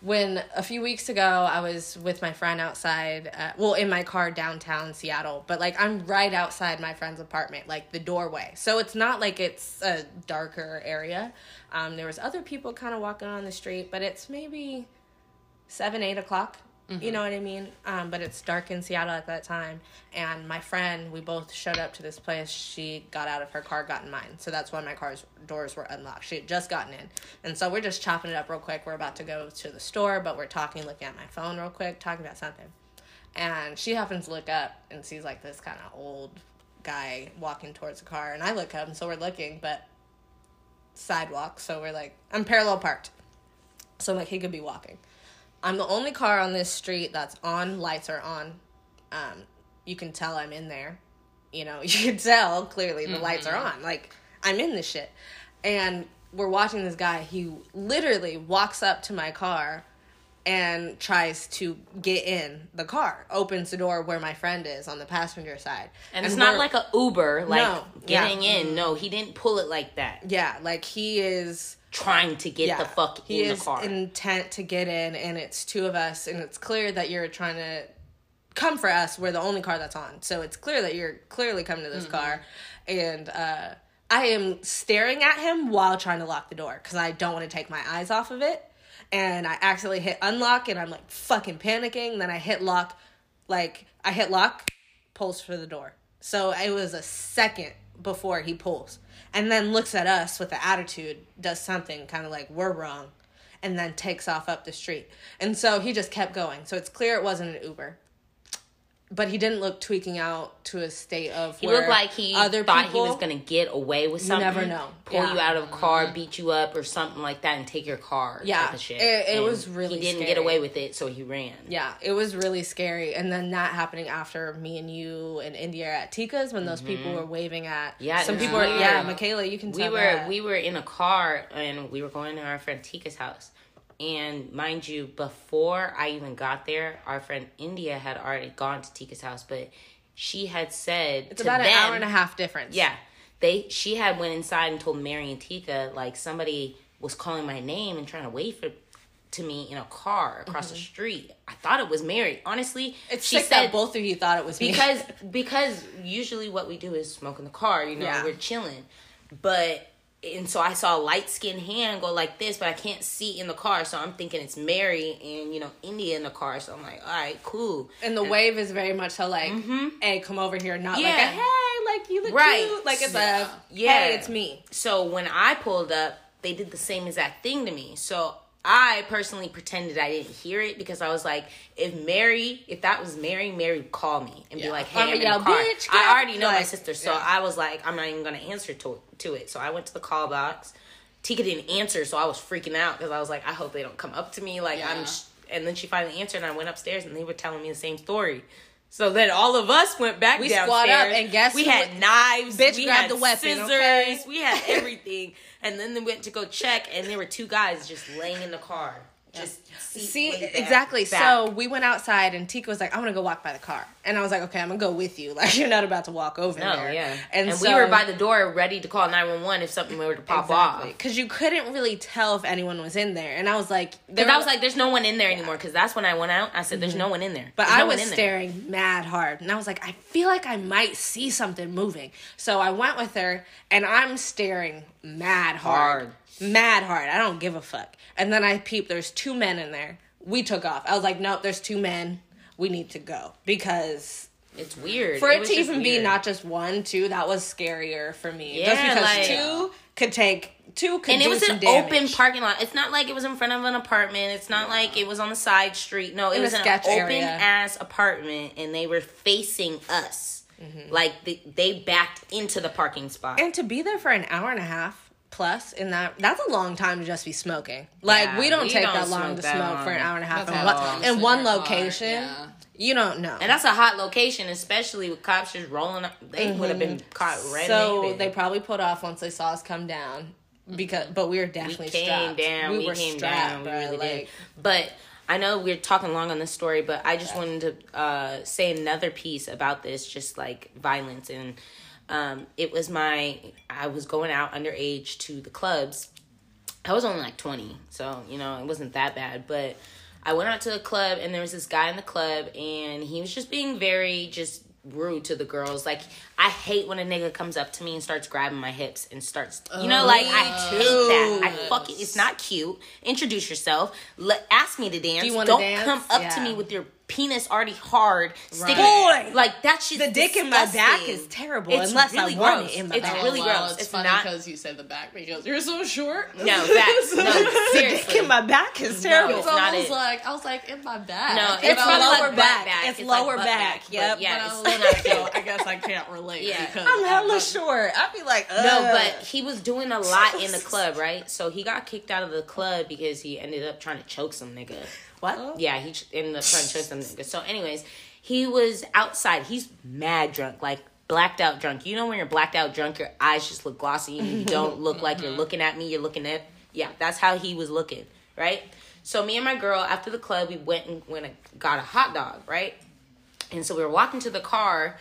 when a few weeks ago I was with my friend outside, uh, well, in my car downtown Seattle, but like I'm right outside my friend's apartment, like the doorway. So it's not like it's a darker area. Um, there was other people kind of walking on the street, but it's maybe seven, eight o'clock You know what I mean? Um, but it's dark in Seattle at that time. And my friend, we both showed up to this place. She got out of her car, got in mine. So that's why my car's doors were unlocked. She had just gotten in. And so we're just chopping it up real quick. We're about to go to the store, but we're talking, looking at my phone real quick, talking about something. And she happens to look up and sees like this kind of old guy walking towards the car. And I look up, and so we're looking, but sidewalk. So we're like, I'm parallel parked. So like he could be walking. I'm the only car on this street that's on. Lights are on. Um, you can tell I'm in there. You know, [LAUGHS] you can tell clearly the lights are on. Like I'm in this shit, and we're watching this guy. He literally walks up to my car and tries to get in the car. Opens the door where my friend is on the passenger side, And it's not like a Uber, like No, getting yeah. in. No, he didn't pull it like that. yeah, like he is. Trying to get the fuck he in is the car. intent to get in and it's two of us and it's clear that you're trying to come for us. We're the only car that's on. So it's clear that you're clearly coming to this Mm-hmm. car. And uh i am staring at him while trying to lock the door because i don't want to take my eyes off of it. And i accidentally hit unlock and i'm like fucking panicking. Then i hit lock like i hit lock pulls for the door. So it was a second before he pulls and then looks at us with the attitude does something kind of like we're wrong and then takes off up the street. And so he just kept going. So it's clear it wasn't an uber but he didn't look tweaking out to a state of He looked like he other thought he was gonna get away with something. never know. Pull Yeah. you out of a car, beat you up, or something like that, and take your car. Yeah. type of shit. It- it was really He didn't scary. get away with it, so he ran. Yeah, it was really scary. And then that happening after me and you and India at Tika's when those people were waving at. Mm-hmm. Yeah, some people were. Yeah, Michaela, you can we were that. we were in a car and we were going to our friend Tika's house. And mind you, before I even got there, our friend India had already gone to Tika's house, but she had said it's to about an hour and a half difference. Yeah. They she had went inside and told Mary and Tika like somebody was calling my name and trying to wait for to me in a car across the street. I thought it was Mary. Honestly, Mm-hmm. It's she said that both of you thought it was me. because [LAUGHS] because usually what we do is smoke in the car. You know, Yeah. we're chilling, but. And so I saw a light skinned hand go like this, but I can't see in the car. So I'm thinking it's Mary and, you know, India in the car. So I'm like, all right, cool. and the wave is very much so like, hey, come over here, not like a Mm-hmm. Hey, like you look Right. cute. Like it's Yeah. a Yeah. hey, it's me. So when I pulled up, they did the same exact thing to me. So I personally pretended I didn't hear it because I was like, if Mary, if that was Mary, Mary would call me and be like, hey, I'ma I'm in the car. "Bitch, I already know my sister, so yeah. I was like, I'm not even gonna answer to to it. So I went to the call box. Tika didn't answer, so I was freaking out because I was like, I hope they don't come up to me. Like I'm, sh- and then she finally answered, and I went upstairs, and they were telling me the same story. So then all of us went back We downstairs. squad up, and guess what? we had knives. Bitch we grabbed had the weapon, scissors. okay? We had everything. and then they went to go check, and there were two guys just laying in the car. Just See, exactly. back. So we went outside, and Tika was like, "I'm gonna go walk by the car," and I was like, "Okay, I'm gonna go with you. [LAUGHS] Like you're not about to walk over no, there." yeah. And, And, so, we were by the door ready to call 911 if something were to pop off. because you couldn't really tell if anyone was in there, and I was like, Because I was like, there's no one in there anymore. Because that's when I went out. I said, there's no one in there. Mm-hmm. But There's I no was in there. staring mad hard, and I was like, I feel like I might see something moving. So I went with her, and I'm staring mad hard, Hard. Mad hard. I don't give a fuck. And then I peep. There's two men in there. We took off. I was like, nope. There's two men. We need to go because It's weird. for it, was to even be not just one, two, that was scarier for me. Yeah, just because like- two could take two could and it was an damage. open parking lot. It's not like it was in front of an apartment. It's not like it was on the side street. No, it In was an open area. ass apartment, and they were facing us. Mm-hmm. Like they, they backed into the parking spot. And to be there for an hour and a half plus in that that's a long time to just be smoking. Like Yeah, we don't we take don't that long to smoke for an hour and a half in one, in one location. yeah. You don't know. And that's a hot location, especially with cops just rolling up. They would have been caught red Mm-hmm. so they probably pulled off once they saw us come down because but we were we definitely came strapped. down. We, We, were came strapped, down. We bro. really like, did. But I know we're talking long on this story, but I just wanted to uh, say another piece about this, just like violence. And um, it was my, I was going out underage to the clubs. I was only like 20, so, you know, it wasn't that bad. But I went out to a club, and there was this guy in the club, and he was just being very, just rude to the girls. Like I hate when a nigga comes up to me and starts grabbing my hips and starts, you know, like I oh. hate that. I fuck it. It's not cute. Introduce yourself. Let ask me to dance. you Don't dance? come up to me with your penis already hard, sticking Boy! like that shit. The dick in my back is terrible It's unless really I want gross. it in my It's back. really Oh, well, gross. It's, It's funny not- because you said the back because you're so short. No, [LAUGHS] facts. No, the seriously. dick in my back is terrible. it's So not I was it. like, I was like in my back. No, You it's know, lower butt back. It's like lower butt back. but Yep. Yeah, but it's I was like, so I guess I can't relate. Yeah. I'm hella I'm- short. I'd be like, Ugh. No, but he was doing a [LAUGHS] lot in the club, right? So he got kicked out of the club because he ended up trying to choke some nigga. what? Yeah, he ch- ended up trying to choke some nigga. So, anyways, he was outside. He's mad drunk, like blacked out drunk. You know when you're blacked out drunk, your eyes just look glossy and you don't [LAUGHS] look like you're looking at me. You're looking at yeah. That's how he was looking, right? So me and my girl after the club, we went and went and got a hot dog, right? And so we were walking to the car,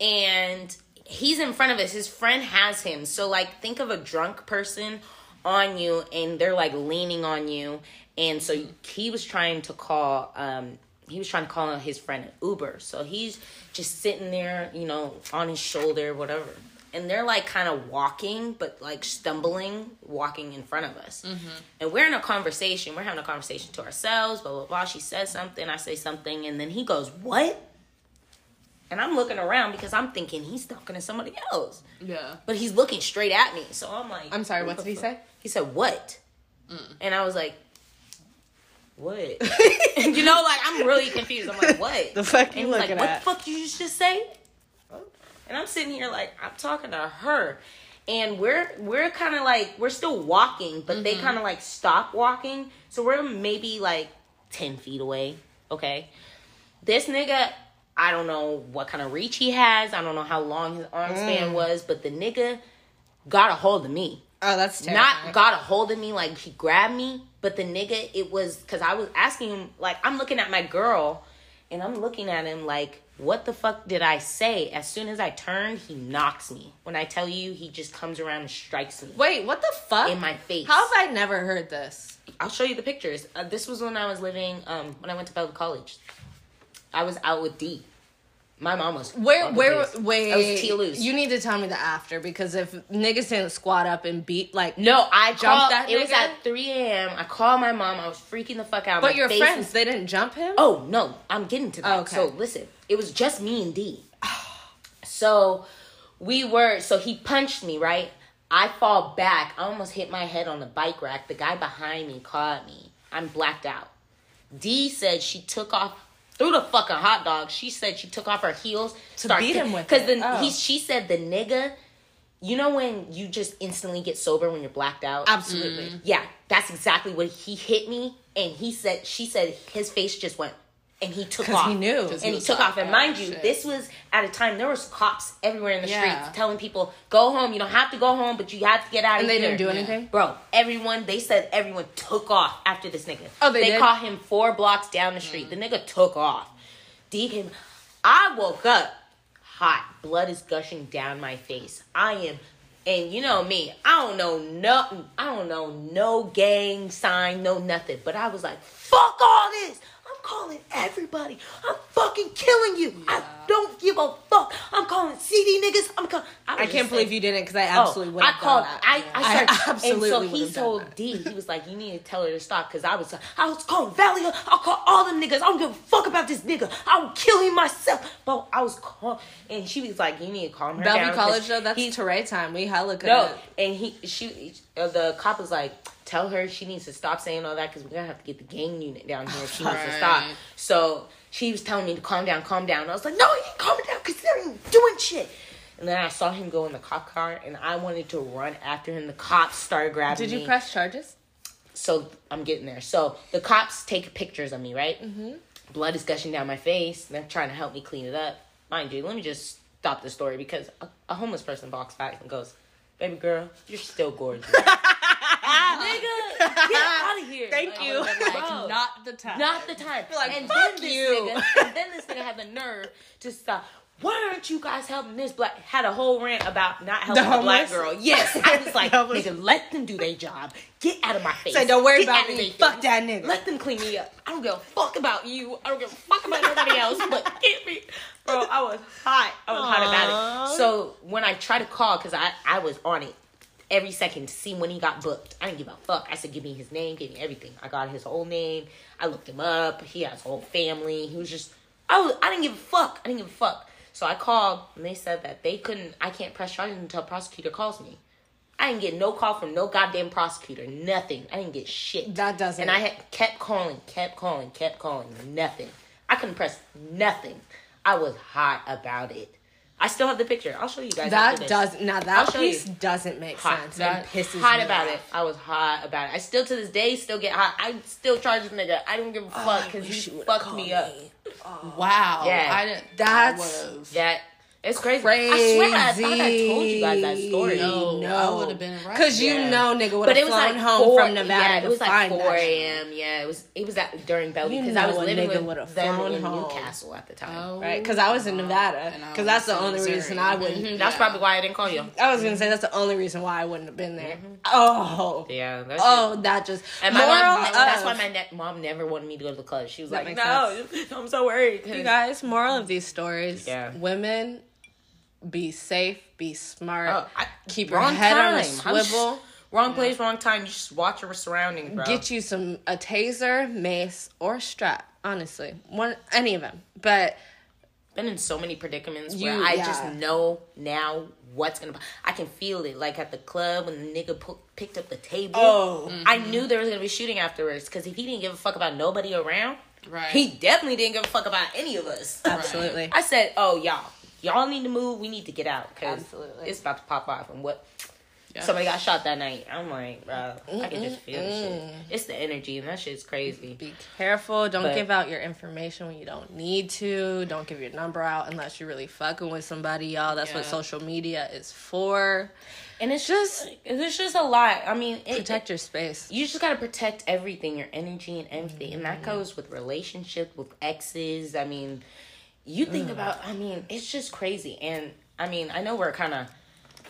and he's in front of us. His friend has him. So like think of a drunk person on you and they're like leaning on you. And so he was trying to call um he was trying to call his friend Uber. So he's just sitting there, you know, on his shoulder, whatever. And they're like kind of walking, but like stumbling, walking in front of us. And we're in a conversation. We're having a conversation to ourselves, blah, blah, blah. She says something, I say something, and then he goes, What? And I'm looking around because I'm thinking he's talking to somebody else. Yeah. But he's looking straight at me. So I'm like, I'm sorry, what did he say? He said, What? Mm. And I was like, What? [LAUGHS] you know, like I'm really confused. I'm like, What? [LAUGHS] The fuck and you he's like, What at? the fuck did you just say? And I'm sitting here like I'm talking to her. And we're we're kind of like we're still walking, but they mm-hmm. kind of like stop walking. So we're maybe like ten feet away. Okay. This nigga, I don't know what kind of reach he has. I don't know how long his arm span was, but the nigga got a hold of me. Oh, that's terrible. Not got a hold of me like he grabbed me, but the nigga it was because I was asking him like I'm looking at my girl, and I'm looking at him like what the fuck did I say? As soon as I turned, he knocks me. When I tell you, he just comes around and strikes me Wait, what the fuck? in my face. How have I never heard this? I'll show you the pictures. Uh, this was when I was living um when I went to Bellevue College. I was out with D. My mom was Where, where, wait. I was Luz. You need to tell me the after because if niggas didn't squat up and beat like, No, I Jumped called. that It was at 3 a.m. I called my mom. I was freaking the fuck out. but My your friends was- they didn't jump him. Oh no, I'm getting to that. Oh, okay. So listen, it was just me and D. [SIGHS] So we were. So he punched me right. I fall back. I almost hit my head on the bike rack. The guy behind me caught me. I'm blacked out. D said she took off through the fucking hot dog. She said she took off her heels To beat him with because it. the Oh. he she said the nigga. You know when you just instantly get sober when you're blacked out? Absolutely. Mm-hmm. Yeah, that's exactly what he hit me, and he said she said his face just went, and he took off. he knew. And he was took off. And "Oh, mind you, shit." this was at a time there was cops everywhere in the Yeah. streets telling people go home. You don't have to go home, but you have to get out of And they here. didn't do anything? Bro, everyone they said everyone took off after this nigga. Oh, they did? caught him four blocks down the street. The mm. nigga took off. D came. I woke up hot. Blood is gushing down my face. I am, and you know me. I don't know no. I don't know no gang sign, no nothing. But I was like, fuck all this. I'm calling everybody. I'm fucking killing you. I don't give a fuck. I'm calling CD niggas. I'm calling. I can't believe you didn't because I absolutely would Oh, I called. I, Yeah. I, started, absolutely And so he told that. D, he was like, "You need to tell her to stop," because I was, I was calling Valley. I'll call all them niggas. I don't give a fuck about this nigga. I will kill him myself. But I was calling, and she was like, "You need to calm her down." Bellevue 'cause College though, that's he, Teray time. We hella could no, and he, she, uh, the cop was like, "Tell her she needs to stop saying all that because we're gonna have to get the gang unit down here. She needs to stop." So she was telling me to calm down, calm down. I was like, "No, you calming down because they're doing shit." And then I saw him go in the cop car, and I wanted to run after him. The cops started grabbing Did you me. press charges? So I'm getting there. So the cops take pictures of me, right? Mm-hmm. Blood is gushing down my face. They're trying to help me clean it up. Mind you, let me just stop the story because a, a homeless person walks by and goes, "Baby girl, you're still gorgeous." [LAUGHS] Nigga, get out of here. Thank Like, you. I like, Like, not the time. not the time. like, and "Fuck then this. Nigga, and then this nigga had the nerve to stop. why aren't you guys helping this black? Had a whole rant about not helping The the, black girl. Yes, I was like, [LAUGHS] The nigga, let them do their job. Get out of my face. Say, don't worry Get about me. Fuck that nigga. Let them clean me up. I don't give a fuck about you. I don't give a fuck about nobody else. But [LAUGHS] get me, bro. I was hot. I was hot about it. So when I tried to call, cause I I was on it every second to see when he got booked. I didn't give a fuck. I said, give me his name, give me everything. I got his whole name. I looked him up. He has a whole family. He was just, I was, I didn't give a fuck. I didn't give a fuck. So I called and they said that they couldn't, I can't press charges until a prosecutor calls me. I didn't get no call from no goddamn prosecutor. Nothing. I didn't get shit. That doesn't- And I had kept calling, kept calling, kept calling. Nothing. I couldn't press nothing. I was hot about it. I still have the picture. I'll show you guys. That this. does now that show piece you. doesn't make Hot. sense That- and pisses hot me about off. it. I was hot about it. I still to this day still get hot. I still charge this nigga. I don't give a oh, fuck because wish he fucked me called up. me. Wow. Yeah. I didn't. That's- I would've- That it's crazy. I swear I thought I told you guys that story. No, No, I would've been right. Cause you Yeah. know, nigga would But have it was flown like home four, from Nevada yeah, it was like four a.m. Yeah, it was. It was at during Bellevue because I was a living nigga with would've them in home. Newcastle at the time. Oh, Right, because I was in Nevada. Because that's the only Missouri. reason I wouldn't. Mhm, That's Yeah. probably why I didn't call you. I was gonna say that's the only reason why I wouldn't have been there. Oh, Yeah, that's oh, that just And my moral mom, that's why my ne- mom never wanted me to go to the club. She was like, "No, [LAUGHS] I'm so worried." [LAUGHS] You guys, moral of these stories: Yeah. women, be safe, be smart, Oh, I- keep your head on a time. I was- swivel. Wrong place, wrong time. You just watch your surroundings, bro. Get you some a taser, mace, or strap. Honestly, one any of them. But been in so many predicaments where You- I yeah. just know now what's gonna. I can feel it, like at the club when the nigga picked up the table. Oh. I knew there was gonna be shooting afterwards because if he didn't give a fuck about nobody around, Right. he definitely didn't give a fuck about any of us. absolutely, I said, "Oh y'all, y'all need to move. We need to get out because it's about to pop off." And what? Yeah. Somebody got shot that night. I'm like, bro, I can just feel the shit. It's the energy, and that shit's crazy. be careful. Don't But- give out your information when you don't need to. Don't give your number out unless you're really fucking with somebody, y'all. That's what social media is for. And it's just, it's just a lot. I mean, it, Protect your space. you just gotta protect everything, your energy and everything, and that goes with relationships, with exes. I mean, you think about. I mean, it's just crazy. And I mean, I know we're kind of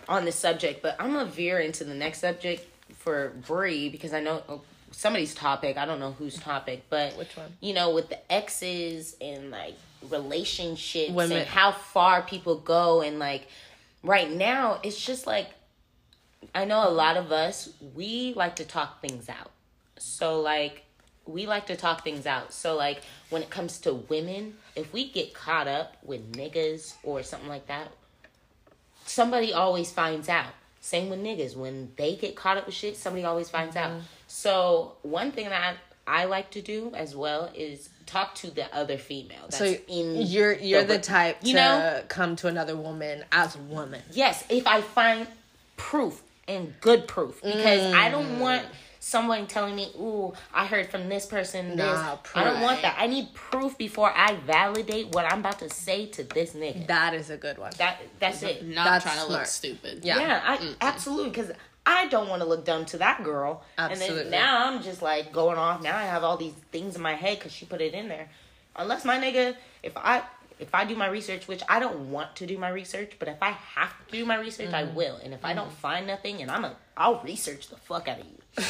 on this subject, but I'm gonna veer into the next subject for Bree because I know oh, somebody's topic. I don't know whose topic, but Which one? You know, with the exes and like relationships Women. and how far people go, and like right now, it's just like I know a lot of us, we like to talk things out. So, like, we like to talk things out. So, like, when it comes to women, if we get caught up with niggas or something like that, somebody always finds out. Same with niggas. When they get caught up with shit, somebody always finds out. So, one thing that I, I like to do as well is talk to the other female. That's So in you're you're the re- type you to know? come to another woman as a woman. Yes, if I find proof and good proof, because I don't Mm. want someone telling me, "Ooh, I heard from this person this." Nah, I don't want that. I need proof before I validate what I'm about to say to this nigga. That is a good one. That that's it. Not That's trying to look stupid. Yeah. Yeah, I absolutely because I don't want to look dumb to that girl. And Absolutely. then now I'm just like going off. Now I have all these things in my head because she put it in there. Unless my nigga, if I if I do my research, which I don't want to do my research, but if I have to do my research, I mm. will. And if I don't mm. find nothing, and I'm a, I'll research the fuck out of you. [LAUGHS]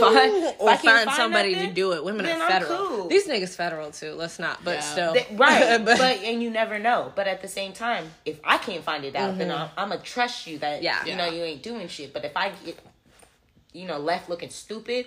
If I- if or I can't find somebody to do it. Women are federal. cool. These niggas federal too. Let's not, but Yeah. still, Th- right, [LAUGHS] but, but, and you never know. But at the same time, if I can't find it out, then mm-hmm. I'm, I'm gonna trust you that Yeah. you know you ain't doing shit. But if I get you know left looking stupid,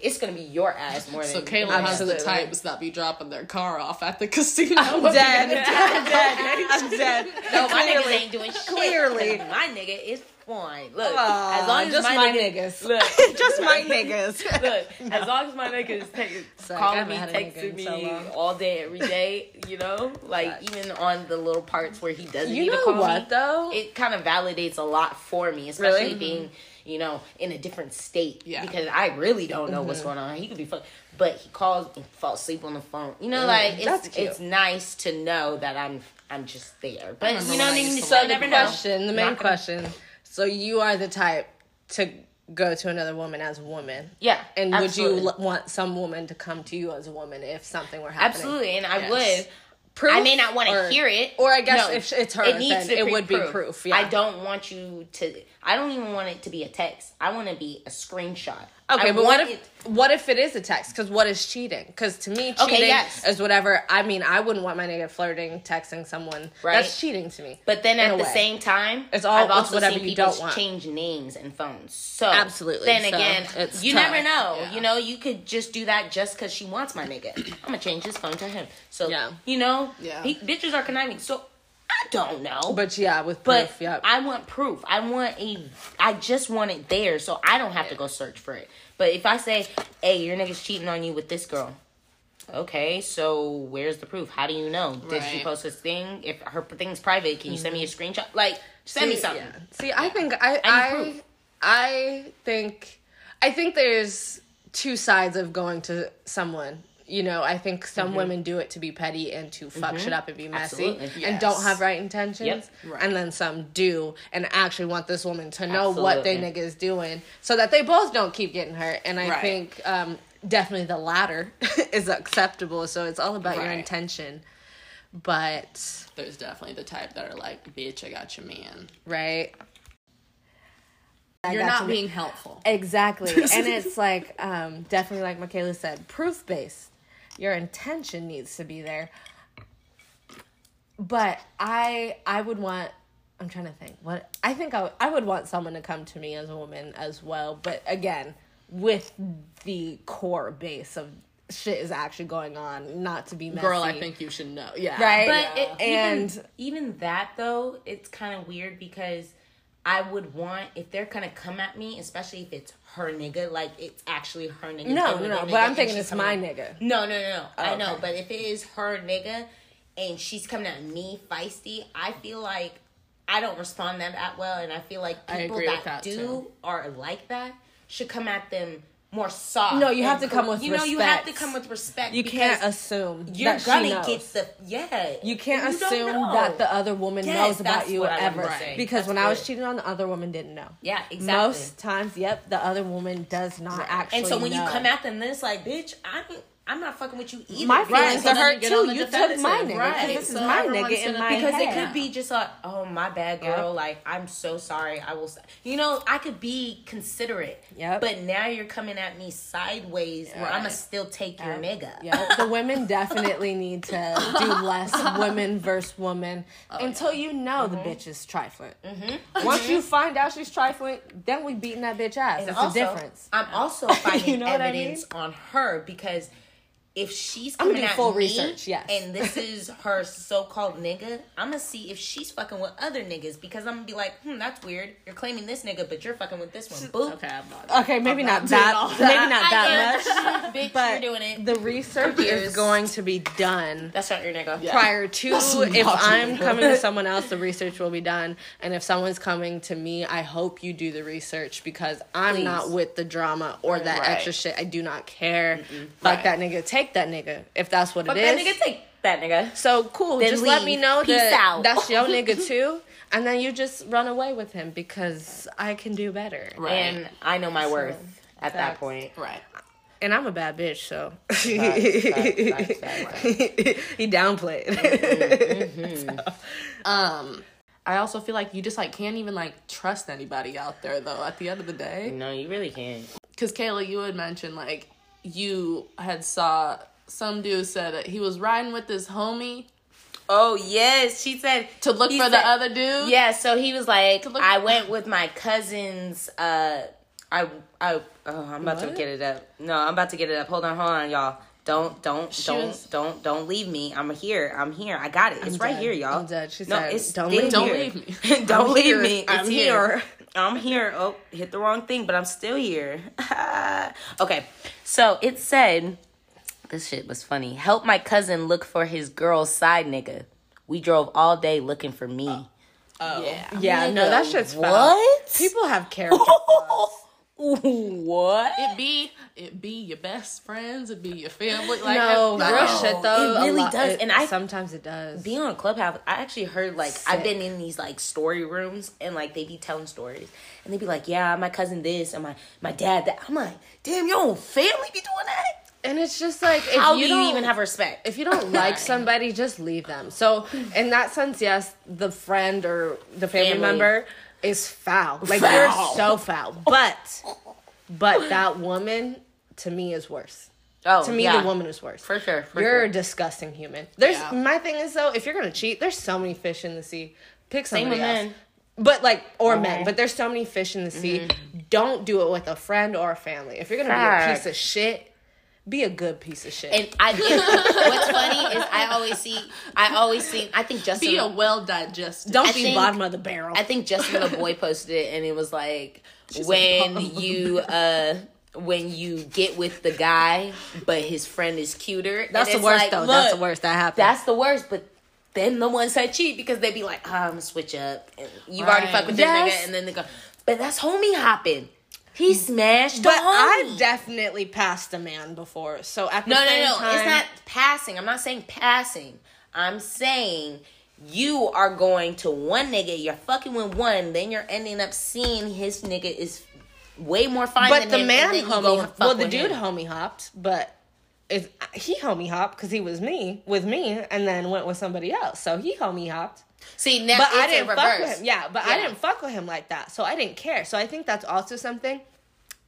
it's gonna be your ass more So than So Kayla mine. has the types that be dropping their car off at the casino. I'm dead. I'm dead. I'm [LAUGHS] dead. No, my niggas ain't doing shit. Clearly. my nigga is fine. Look, Aw, as long as just my, my nigga, niggas. look, [LAUGHS] Just my niggas. [LAUGHS] Look, as long as my nigga is taking, Sorry, calling me, had texting me so all day, every day, you know, like Facts. even on the little parts where he doesn't You need to know call what me, though? it kind of validates a lot for me, especially Really? being, mm-hmm. You know, in a different state. Yeah. Because I really don't know Mm-hmm. what's going on. He could be fuck, but he calls and falls asleep on the phone. You know, like it's Mm, that's cute. it's nice to know that I'm I'm just there. But you know, what I mean? So the know. question, the main question. So you are the type to go to another woman as a woman. Yeah, And absolutely. would you want some woman to come to you as a woman if something were happening? Absolutely, and I Yes. would. proof. I may not want to hear it. Or I guess No, if it's her, it needs it be would be proof. Yeah. I don't want you to. I don't even want it to be a text. I want to be a screenshot. Okay, I but what if it- what if it is a text? Because what is cheating? Because to me, cheating Okay, yes. is whatever. I mean, I wouldn't want my nigga flirting, texting someone. Right. That's cheating to me. But then at the way. same time, It's all- I've it's also whatever seen you people don't want. change names and phones. So Absolutely. Then So, again, it's you tough. never know. Yeah. You know, you could just do that just because she wants my nigga. [CLEARS THROAT] I'm gonna change his phone to him. So Yeah. you know, Yeah. pe- bitches are conniving. So I don't know. But yeah, with But proof, yep. I want proof. I want a. I just want it there, so I don't have to go search for it. But if I say, "Hey, your nigga's cheating on you with this girl," okay, so where's the proof? How do you know? Did she post this thing? If her thing's private, can you send me a mm-hmm. screenshot? Like, send me something. yeah. See, I think I I, I think I think there's two sides of going to someone. You know, I think some women do it to be petty and to fuck shit up and be messy Absolutely. and don't have right intentions. Yep. Right. And then some do and actually want this woman to know what they Absolutely. nigga is doing so that they both don't keep getting hurt. And I Right. think um, definitely the latter [LAUGHS] is acceptable. So it's all about your intention. But There's definitely the type that are like, bitch, I got your man. right. I You're not to- being helpful. Exactly. [LAUGHS] and it's like um definitely like Michaela said, proof based. Your intention needs to be there. But I I would want I'm trying to think. What I think I, would- I would want someone to come to me as a woman as well, but again, with the core base of shit is actually going on, not to be messy. Girl, I think you should know. Yeah. Right. But it, And- even, even that though, it's kind of weird because I would want if they're gonna come at me, especially if it's her nigga, like it's actually her nigga. No, no, with but I'm thinking it's my at- nigga. No, no, no, no. Oh, I know, okay. but if it is her nigga and she's coming at me feisty, I feel like I don't respond that that well, and I feel like people that, that, do too. are like that should come at them more soft. No, you have to come with You know, you have to come with respect. You can't assume You're that she gonna knows. get the yeah. You can't You assume that the other woman Yes, knows about you ever. Because That's when I was cheating on, the other woman didn't know. Yeah, exactly. Most times, yep, the other woman does not actually. and so when you come at them, then it's like, bitch, I ain't, I'm not fucking with you either. my Right, feelings so are hurt you get too. You took defensive, my nigga right, because this is my nigga in gonna- my because head. it could be just like, oh my bad, girl. Yep. Like I'm so sorry. I will. s- You know, I could be considerate. Yeah. But now you're coming at me sideways, where I'm gonna still take your nigga. Yeah, the women definitely need to do less [LAUGHS] women versus woman Oh, until you know the Mm-hmm. bitch is trifling. Once you find out she's trifling, then we beating that bitch ass. And It's also, a difference. I'm also [LAUGHS] finding know what I evidence on her because if she's coming I'm gonna coming do at full me research, yes. and this is her so-called nigga, I'm gonna see if she's fucking with other niggas because I'm gonna be like, hmm, that's weird. You're claiming this nigga, but you're fucking with this one. Boop. Okay, I'm not. Okay, maybe I'm not not doing that. Maybe not that am. much. [LAUGHS] Bitch, But you're doing it. the research is going to be done That's not your nigga. Yeah. prior [LAUGHS] to if I'm true. coming to [LAUGHS] someone else, the research will be done. And if someone's coming to me, I hope you do the research because I'm Please. not with the drama or that Right. extra shit. I do not care. Fuck Right. that nigga. Take that nigga if that's what Fuck it that is. nigga, take that nigga. so cool. Then just let me know Peace that out. that's your nigga [LAUGHS] too. And then you just run away with him because I can do better. Right. And I know my worth at that point. Right. And I'm a bad bitch, so Facts, [LAUGHS] facts, facts, facts. he downplayed. [LAUGHS] Um, I also feel like you just like can't even like trust anybody out there though. At the end of the day, No, you really can't. because Kayla, you had mentioned like you had saw some dude said that he was riding with his homie Oh yes, she said to look for said- the other dude. Yeah, so he was like, I went [LAUGHS] with my cousin's. Uh, I I oh, I'm about to get it up. No, I'm about to get it up. Hold on, hold on, y'all. Don't don't She don't was- don't don't leave me. I'm here. I'm here. I got it. It's right dead. here, y'all. I'm dead. She no, said, it's "Don't leave Don't here. leave me. [LAUGHS] don't [LAUGHS] I'm leave here. me. It's I'm here. here. I'm here. Oh, hit the wrong thing, but I'm still here. [LAUGHS] okay, so it said this shit was funny. Help my cousin look for his girl's side nigga. We drove all day looking for me. Oh. Yeah. yeah, no, that shit's foul. What? People have character flaws. [LAUGHS] what? It be it be your best friends. It be your family. Like no, like, real shit though. it a really lot- does, it- and I- sometimes it does. Being on a Clubhouse, I actually heard like I've been in these like story rooms and like they be telling stories and they be like, yeah, my cousin this and my my dad that. I'm like, damn, your own family be doing that. and it's just like if How you do you don't even have respect? if you don't [LAUGHS] like somebody, just leave them. So in that sense, yes, the friend or the family, Family. member is foul. Like Foul. you're so foul. But but that woman to me is worse. oh, To me, yeah. the woman is worse. for sure. For you're sure. a disgusting human. There's Yeah. my thing is though, if you're gonna cheat, there's so many fish in the sea. Pick somebody with else. men. But like or men, but there's so many fish in the sea. Mm-hmm. Don't do it with a friend or a family. If you're gonna be a piece of shit, be a good piece of shit. And I, it, what's funny is I always see, I always see, I think Justin, Be a well digested. Don't I be think- bottom of the barrel. I think Justin LaBoy posted it, and it was like [LAUGHS] said when bottom. you, uh, when you get with the guy, but his friend is cuter. That's the worst like, though. That's the worst that happened. That's the worst, but. Then the ones that cheat because they be like, oh, I'm gonna switch up. And you've already Right. fucked with Yes. this nigga, and then they go, but that's homie hopping. He mm. smashed but. I've definitely passed a man before. So at the No, no, same no. time, It's not passing. I'm not saying passing. I'm saying you are going to one nigga, you're fucking with one, then you're ending up seeing his nigga is way more fine But than the him, man and then you go homie, well, the dude him. homie hopped, but is he homie hopped because he was me with me, and then went with somebody else. So he homie hopped, See, now but I didn't fuck with him. Yeah, but I didn't fuck with him like that, so I didn't care. So I think that's also something.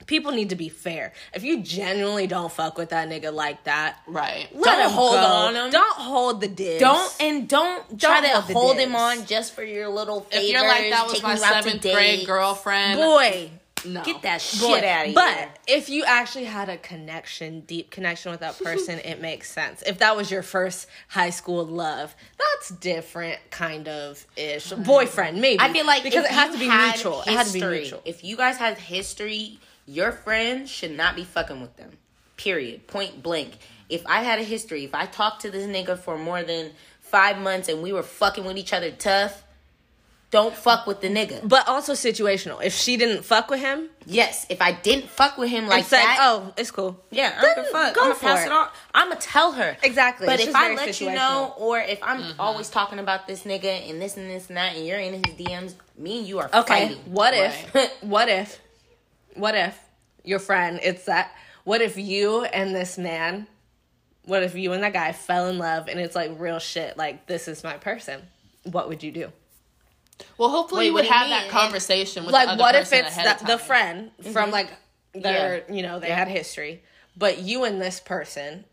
People need to be fair. If you genuinely don't fuck with that nigga like that, right. let Don't him hold go. on him. Don't hold the dibs. Don't and don't, try to hold hold him on just for your little favors. If you're like that was my you out to seventh grade girlfriend, boy. No. Get that shit out of but here. But if you actually had a connection, deep connection with that person, [LAUGHS] it makes sense. If that was your first high school love, that's different, kind of ish. Boyfriend, maybe. I feel like because it has to be mutual. It has to be mutual. If you guys had history, your friend should not be fucking with them. Period. Point blank. If I had a history, if I talked to this nigga for more than five months and we were fucking with each other tough, don't fuck with the nigga. But also situational. If she didn't fuck with him, Yes, if I didn't fuck with him like said, that, "Oh, it's cool." yeah, I then don't fuck. go I'm gonna pass it. it on. I'm gonna tell her Exactly. But It's if I let you know, or if I'm Mm-hmm. always talking about this nigga and this and this and that, and you're in his DMs, me and you are Okay. fighting. What if? [LAUGHS] what if? What if your friend? It's that. What if you and this man? What if you and that guy fell in love and it's like real shit? Like this is my person. What would you do? Well, hopefully Wait, you would do you have that conversation with like the other person. Like, what if it's ahead that, of the time. friend from mm-hmm. like their Yeah. you know they Yeah. had history, but you and this person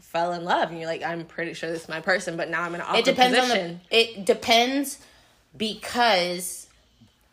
fell in love and you're like I'm pretty sure this is my person, but now I'm in an awkward it depends position. on the it depends because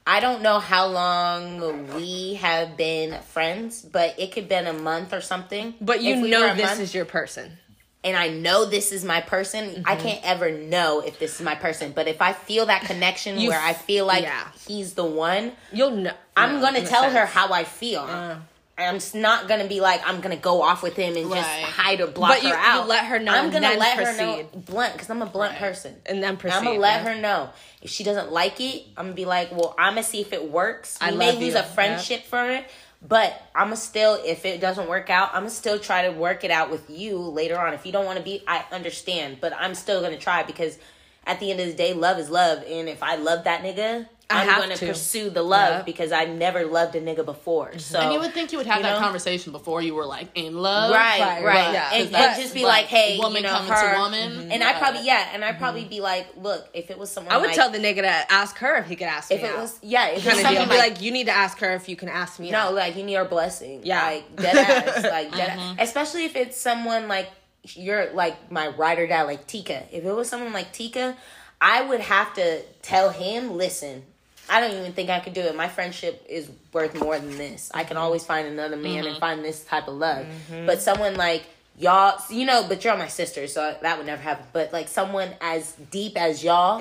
I don't know how long we have been friends, but it could been a month or something. but you we know this month, is your person. And I know this is my person. I Mm-hmm. can't ever know if this is my person, but if I feel that connection You where I feel like yeah. he's the one, You'll know. I'm know, gonna tell her how I feel. Uh. I'm not gonna be like I'm gonna go off with him and just hide or block But her you- you out. let her know I'm gonna let her know blunt because I'm a blunt Right. person. and then proceed. I'm gonna let yeah. her know if she doesn't like it. I'm gonna be like, well, I'm gonna see if it works. I may lose you. a friendship for it, but I'm gonna still, if it doesn't work out, I'm gonna still try to work it out with you later on. If you don't want to be, I understand, but I'm still gonna try because at the end of the day, love is love, and if I love that nigga. I I'm gonna pursue the love Yeah. because I never loved a nigga before. Mm-hmm. So And you would think you would have You that know? conversation before you were like in love, right, Right, right, right, yeah. and, But- and just be but like, hey, woman you know, coming her, to woman, mm-hmm. and I probably yeah, and I'd mm-hmm. probably be like, look, if it was someone, I would like, tell the nigga to ask her if he could ask me if it out. was yeah, if it was kind of something deal. Be like, like, you need to ask her if you can ask me no, out. like you need her blessing, Yeah. like dead ass, [LAUGHS] like dead ass. especially if it's someone like you're like my ride or die, like Tika. If it was someone like Tika, I would have to tell him, listen. I don't even think I could do it. My friendship is worth more than this. I can mm-hmm. always find another man and mm-hmm. find this type of love. Mm-hmm. But someone like y'all, you know, but you're my sister, so that would never happen. But like someone as deep as y'all,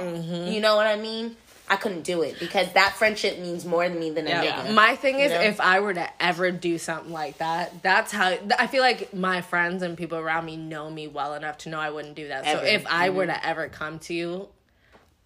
you know what I mean? I couldn't do it because that friendship means more to me than a Yeah. nigga. My thing is, know? if I were to ever do something like that, that's how I feel like my friends and people around me know me well enough to know I wouldn't do that. Ever. So if I were to ever come to you,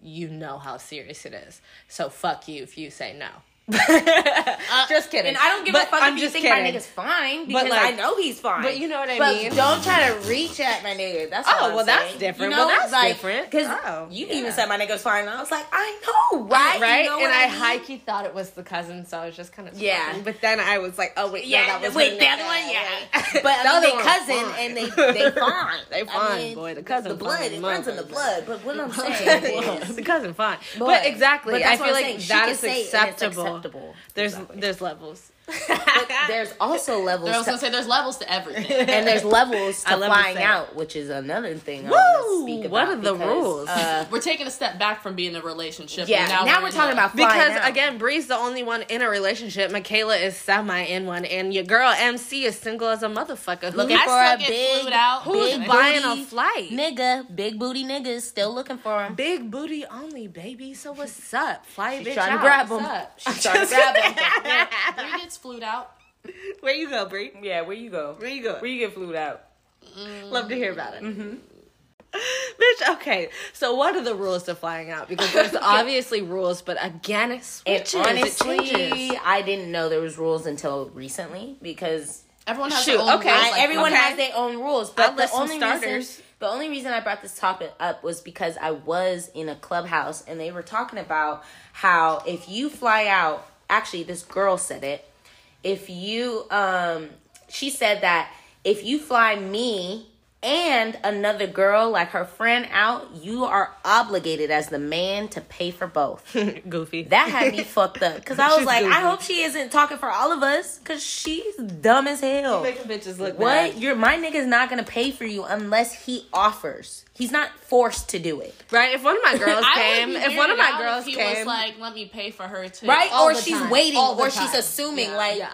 you know how serious it is. So fuck you if you say no. [LAUGHS] just uh, kidding. And I don't give But a fuck I'm if you think my nigga's fine because like- I know he's fine. but you know what I But mean? Don't try to reach at my nigga. That's Oh, well, that's different. You Well, that's like, different. Because Oh, you yeah. even said my nigga's fine, and I was like, I know, right? right? You know and I, I mean? high thought it was the cousin, so I was just kind of Yeah. But then I was like, oh wait, no, Yeah, that was wait, her that nigga. one, yeah. But [LAUGHS] I the mean, other they cousin and they fine. they [LAUGHS] fine. They I fine, mean, boy. The cousin, the blood, fine, it runs in the blood. But what I'm saying the cousin fine, but, exactly, I feel like saying. That is say it and it's acceptable. Acceptable. There's Exactly. there's levels. But there's also [LAUGHS] levels. I was to- gonna say there's levels to everything. [LAUGHS] and there's levels [LAUGHS] to to flying out, which is another thing I want to speak about. What are the because, rules? Uh, we're taking a step back from being a relationship. yeah, now, now, we're in talking about flying Because out. again, Bree's the only one in a relationship. Michaela is semi in one, and your girl MC is single as a motherfucker. Looking I for a big, out. who's big buying booty a flight? nigga, big booty niggas still looking for him. Big booty only, baby. So what's up? Fly She's bitch trying to out. grab What's him. She's trying to grab him. Bree gets flued out. Where you go, Bree? Yeah, where you go? Where you go? Where you get flued out? Love to hear about it. Mm-hmm. [LAUGHS] Bitch, okay. So what are the rules to flying out? Because there's [LAUGHS] obviously rules, but again, it And switches. honestly, it changes. I didn't know there was rules until recently because Everyone has Shoot, their own okay. rules, like, everyone okay. has their own rules. But the only starters. reason the only reason I brought this topic up was because I was in a clubhouse and they were talking about how if you fly out, actually this girl said it. If you um she said that if you fly me and another girl like her friend out, you are obligated as the man to pay for both. [LAUGHS] Goofy. That had me [LAUGHS] fucked up because I was like, I hope she isn't talking for all of us because she's dumb as hell. making bitches look What? bad. Your my nigga's not gonna pay for you unless he offers. He's not forced to do it. Right? If one of my [LAUGHS] girls came, if one of my girls he came, was like, "Let me pay for her too." Right? All or she's time. waiting or she's assuming Yeah. like yeah,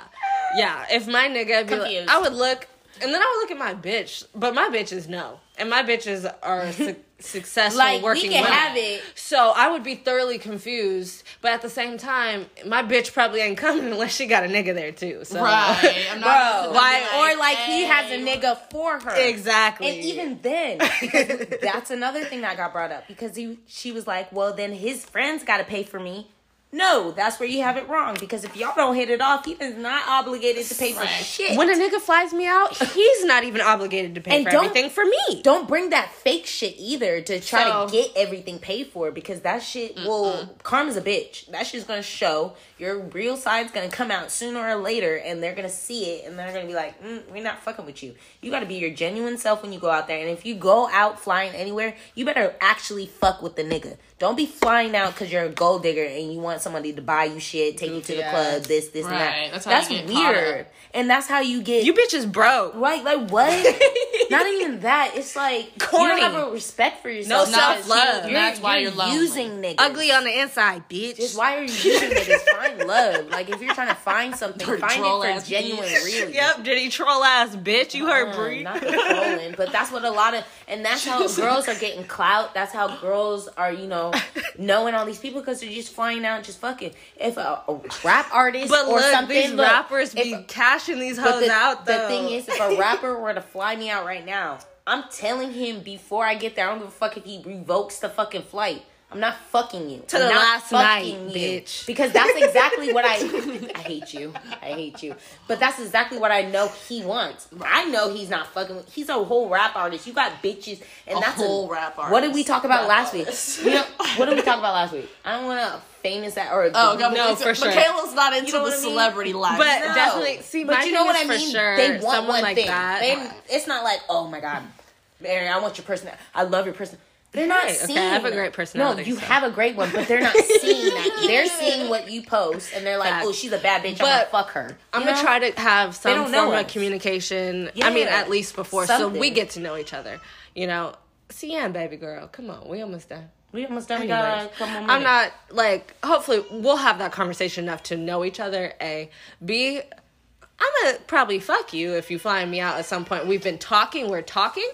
yeah. If my nigga, be like, I would look, and then I would look at my bitch, but my bitches know, and my bitches are [LAUGHS] su- successful like working we can women. have it. So I would be thoroughly confused, but at the same time, my bitch probably ain't coming [LAUGHS] unless she got a nigga there too. So right. I'm [LAUGHS] not Bro, why- be or like he has a nigga for her. exactly. And even then, because that's another thing that got brought up because he, she was like, "Well, then his friends got to pay for me." No, that's where you have it wrong. Because if y'all don't hit it off, he is not obligated to pay for Right. shit. when a nigga flies me out, he's not even obligated to pay And for don't- everything for me. don't bring that fake shit either to try So- to get everything paid for because that shit will karma's a bitch. That shit's gonna show your real side's gonna come out sooner or later, and they're gonna see it, and they're gonna be like, mm, "We're not fucking with you." You got to be your genuine self when you go out there, and if you go out flying anywhere, you better actually fuck with the nigga. Don't be flying out because you're a gold digger and you want somebody to buy you shit, take you to the Goofy club, ass. this, this, and that. that's That's, you get weird, and that's how you get You bitches broke. Right, like what? [LAUGHS] Not even that. It's like Corny. you don't have a respect for yourself. No self-love. You're, That's why you're lonely. using niggas. Ugly on the inside, bitch. Just why are you using niggas? [LAUGHS] Find love. Like if you're trying to find something, Or find it for genuine bitch. real. [LAUGHS] Yep, Diddy troll ass bitch. You heard Uh, Bree. Not the trolling, but that's what a lot of, and that's how girls are getting clout. That's how girls are, you know, [LAUGHS] knowing all these people because they're just flying out, just fucking. If a, a rap artist But or look, something, these look, rappers be cashing these hoes the, out though. the thing is, if a [LAUGHS] rapper were to fly me out right now, I'm telling him before I get there, I don't give a fuck if he revokes the fucking flight. I'm not fucking you. To I'm the not last fucking night, you. bitch. Because that's exactly what I. [LAUGHS] [LAUGHS] I hate you. I hate you. But that's exactly what I know he wants. I know he's not fucking. with- He's a whole rap artist. You got bitches, and A that's whole rap artist. What did we talk about Rap last artist. week? You know, what did we talk [LAUGHS] about last week? I don't want to famous that or Oh, God, No, no, for sure. Michaela's not into know the what I mean? celebrity life. But No. definitely, see, but you know what I mean. sure. they want someone one like thing. that. They, it's not like, oh my god, Mary, I want your person. I love your person. They're not Right, okay. I have a great personality, No, you so. have a great one, but they're not seeing [LAUGHS] that. They're seeing what you post, and they're like, oh, Facts. "Oh, she's a bad bitch. I'm But gonna fuck her." I'm You gonna try to have some form of us. communication. I mean, at least before, so we get to know each other. You know, Cian, baby girl, come on, we almost done. We almost done. We Anyways, got a couple more I'm not like. Hopefully, we'll have that conversation enough to know each other. A, B. I'm gonna probably fuck you if you find me out at some point. We've been talking. We're talking,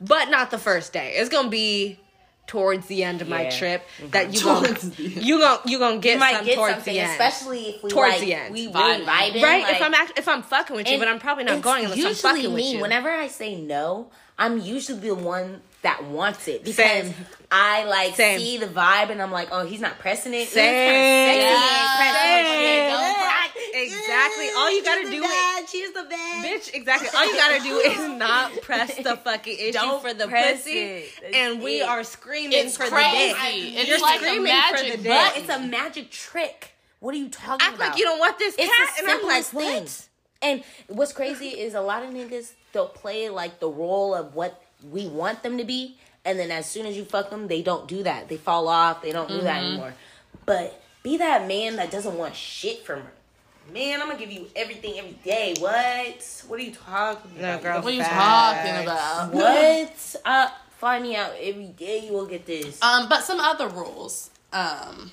but not the first day. It's gonna be towards the end of my Yeah. trip mm-hmm. that you gonna the you gonna you gonna get You might some get towards something, the end. especially if we Towards like, the end. we really Vibing. vibing. right? like- if I'm act- if I'm fucking with you, but I'm probably not going unless I'm usually fucking with you. Whenever I say no, I'm usually the one that wants it because Same. I like Same. see the vibe and I'm like, oh, he's not pressing it. Same. kinda Yeah. Same. shit. Don't cry. Exactly. All you gotta do is She's the best. Bitch, exactly. All you gotta do is [LAUGHS] not press the fucking issue Don't for the pussy, it. And we it. are screaming It's for crazy. the dick. It's You're like a screaming magic for the dick. But it's a magic trick. What are you talking Act about? like you don't want this It's cat, and I'm like, thing. what? And what's crazy is a lot of niggas they'll play like the role of what we want them to be, and then as soon as you fuck them, they don't do that. They fall off. They don't do that Mm-hmm. anymore. But be that man that doesn't want shit from her. Man, I'm gonna give you everything every day. What? What are you talking No, about? girl. What are you Facts. talking about? What? Uh, find me out every day. You will get this. Um, but some other rules. Um,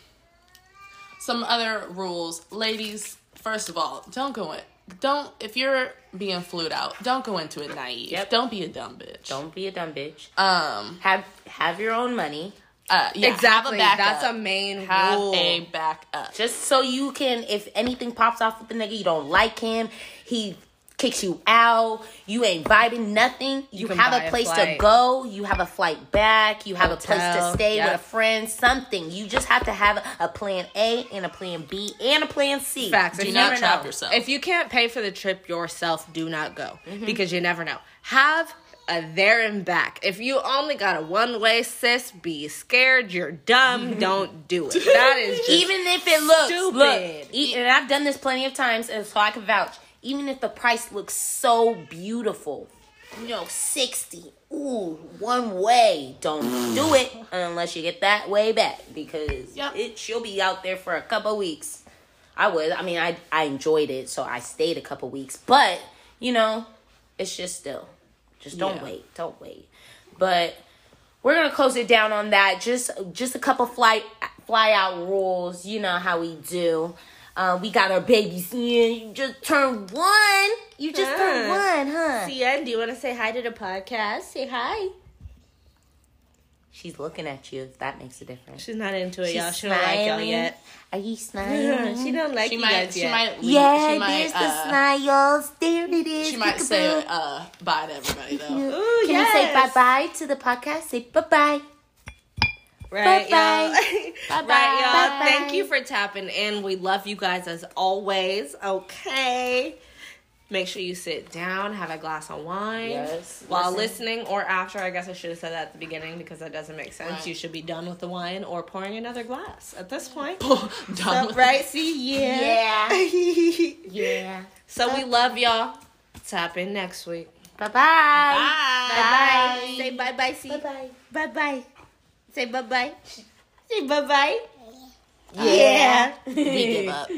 some other rules, ladies. First of all, don't go in. Don't if you're being flued out, don't go into it naive. Yep. Don't be a dumb bitch. Don't be a dumb bitch. Um. Have have your own money. Uh. Yeah. Exactly. Have a That's a main have rule. a backup. Just so you can, if anything pops off with the nigga, you don't like him, he kicks you out, you ain't vibing nothing, you, can have a a place to go, you have a flight back, you have a place to stay with a friend, something. You just have to have a plan A and a plan B and a plan C. Facts. Do If not you- trap know. yourself. If you can't pay for the trip yourself, do not go Mm-hmm. because you never know. Have a there and back. If you only got a one way, sis, be scared. You're dumb. [LAUGHS] Don't do it. That is [LAUGHS] just even if it looks stupid. Look, and I've done this plenty of times, and so I can vouch. Even if the price looks so beautiful, you know, sixty, ooh, one way. Don't mm. do it unless you get that way back because Yep. it she'll be out there for a couple weeks. I was. I mean, I I enjoyed it, so I stayed a couple weeks. But you know, it's just still, just don't Yeah. wait. Don't wait. But we're gonna close it down on that. Just just a couple flight fly out rules. You know how we do. Uh, we got our babies. Yeah, you just turned one. You just turned one, huh? Sian, do you want to say hi to the podcast? Say hi. She's looking at you. If that makes a difference. She's not into it, She's y'all. She don't like y'all yet. Are you smiling? [LAUGHS] she don't like she you might. guys She yet. might. leave- yeah, She might. there's the uh, smiles. There it is. She might Peekaboo. say uh, bye to everybody though. Ooh, Can you say bye bye to the podcast? Say bye bye. [LAUGHS] Right, Bye-bye. y'all. Bye-bye. right, y'all. Bye-bye. Thank you for tapping in. We love you guys as always. Okay. Make sure you sit down, have a glass of wine. Yes. While Listen. listening or after, I guess I should have said that at the beginning because that doesn't make sense. Right. You should be done with the wine or pouring another glass at this point. [LAUGHS] Done So, right? See, yeah. Yeah. [LAUGHS] Yeah. so we love y'all. Tap in next week. Bye bye. Bye. Bye. Say bye bye. See. Bye bye. Bye bye. Say bye bye. Say bye bye. Yeah. We give up.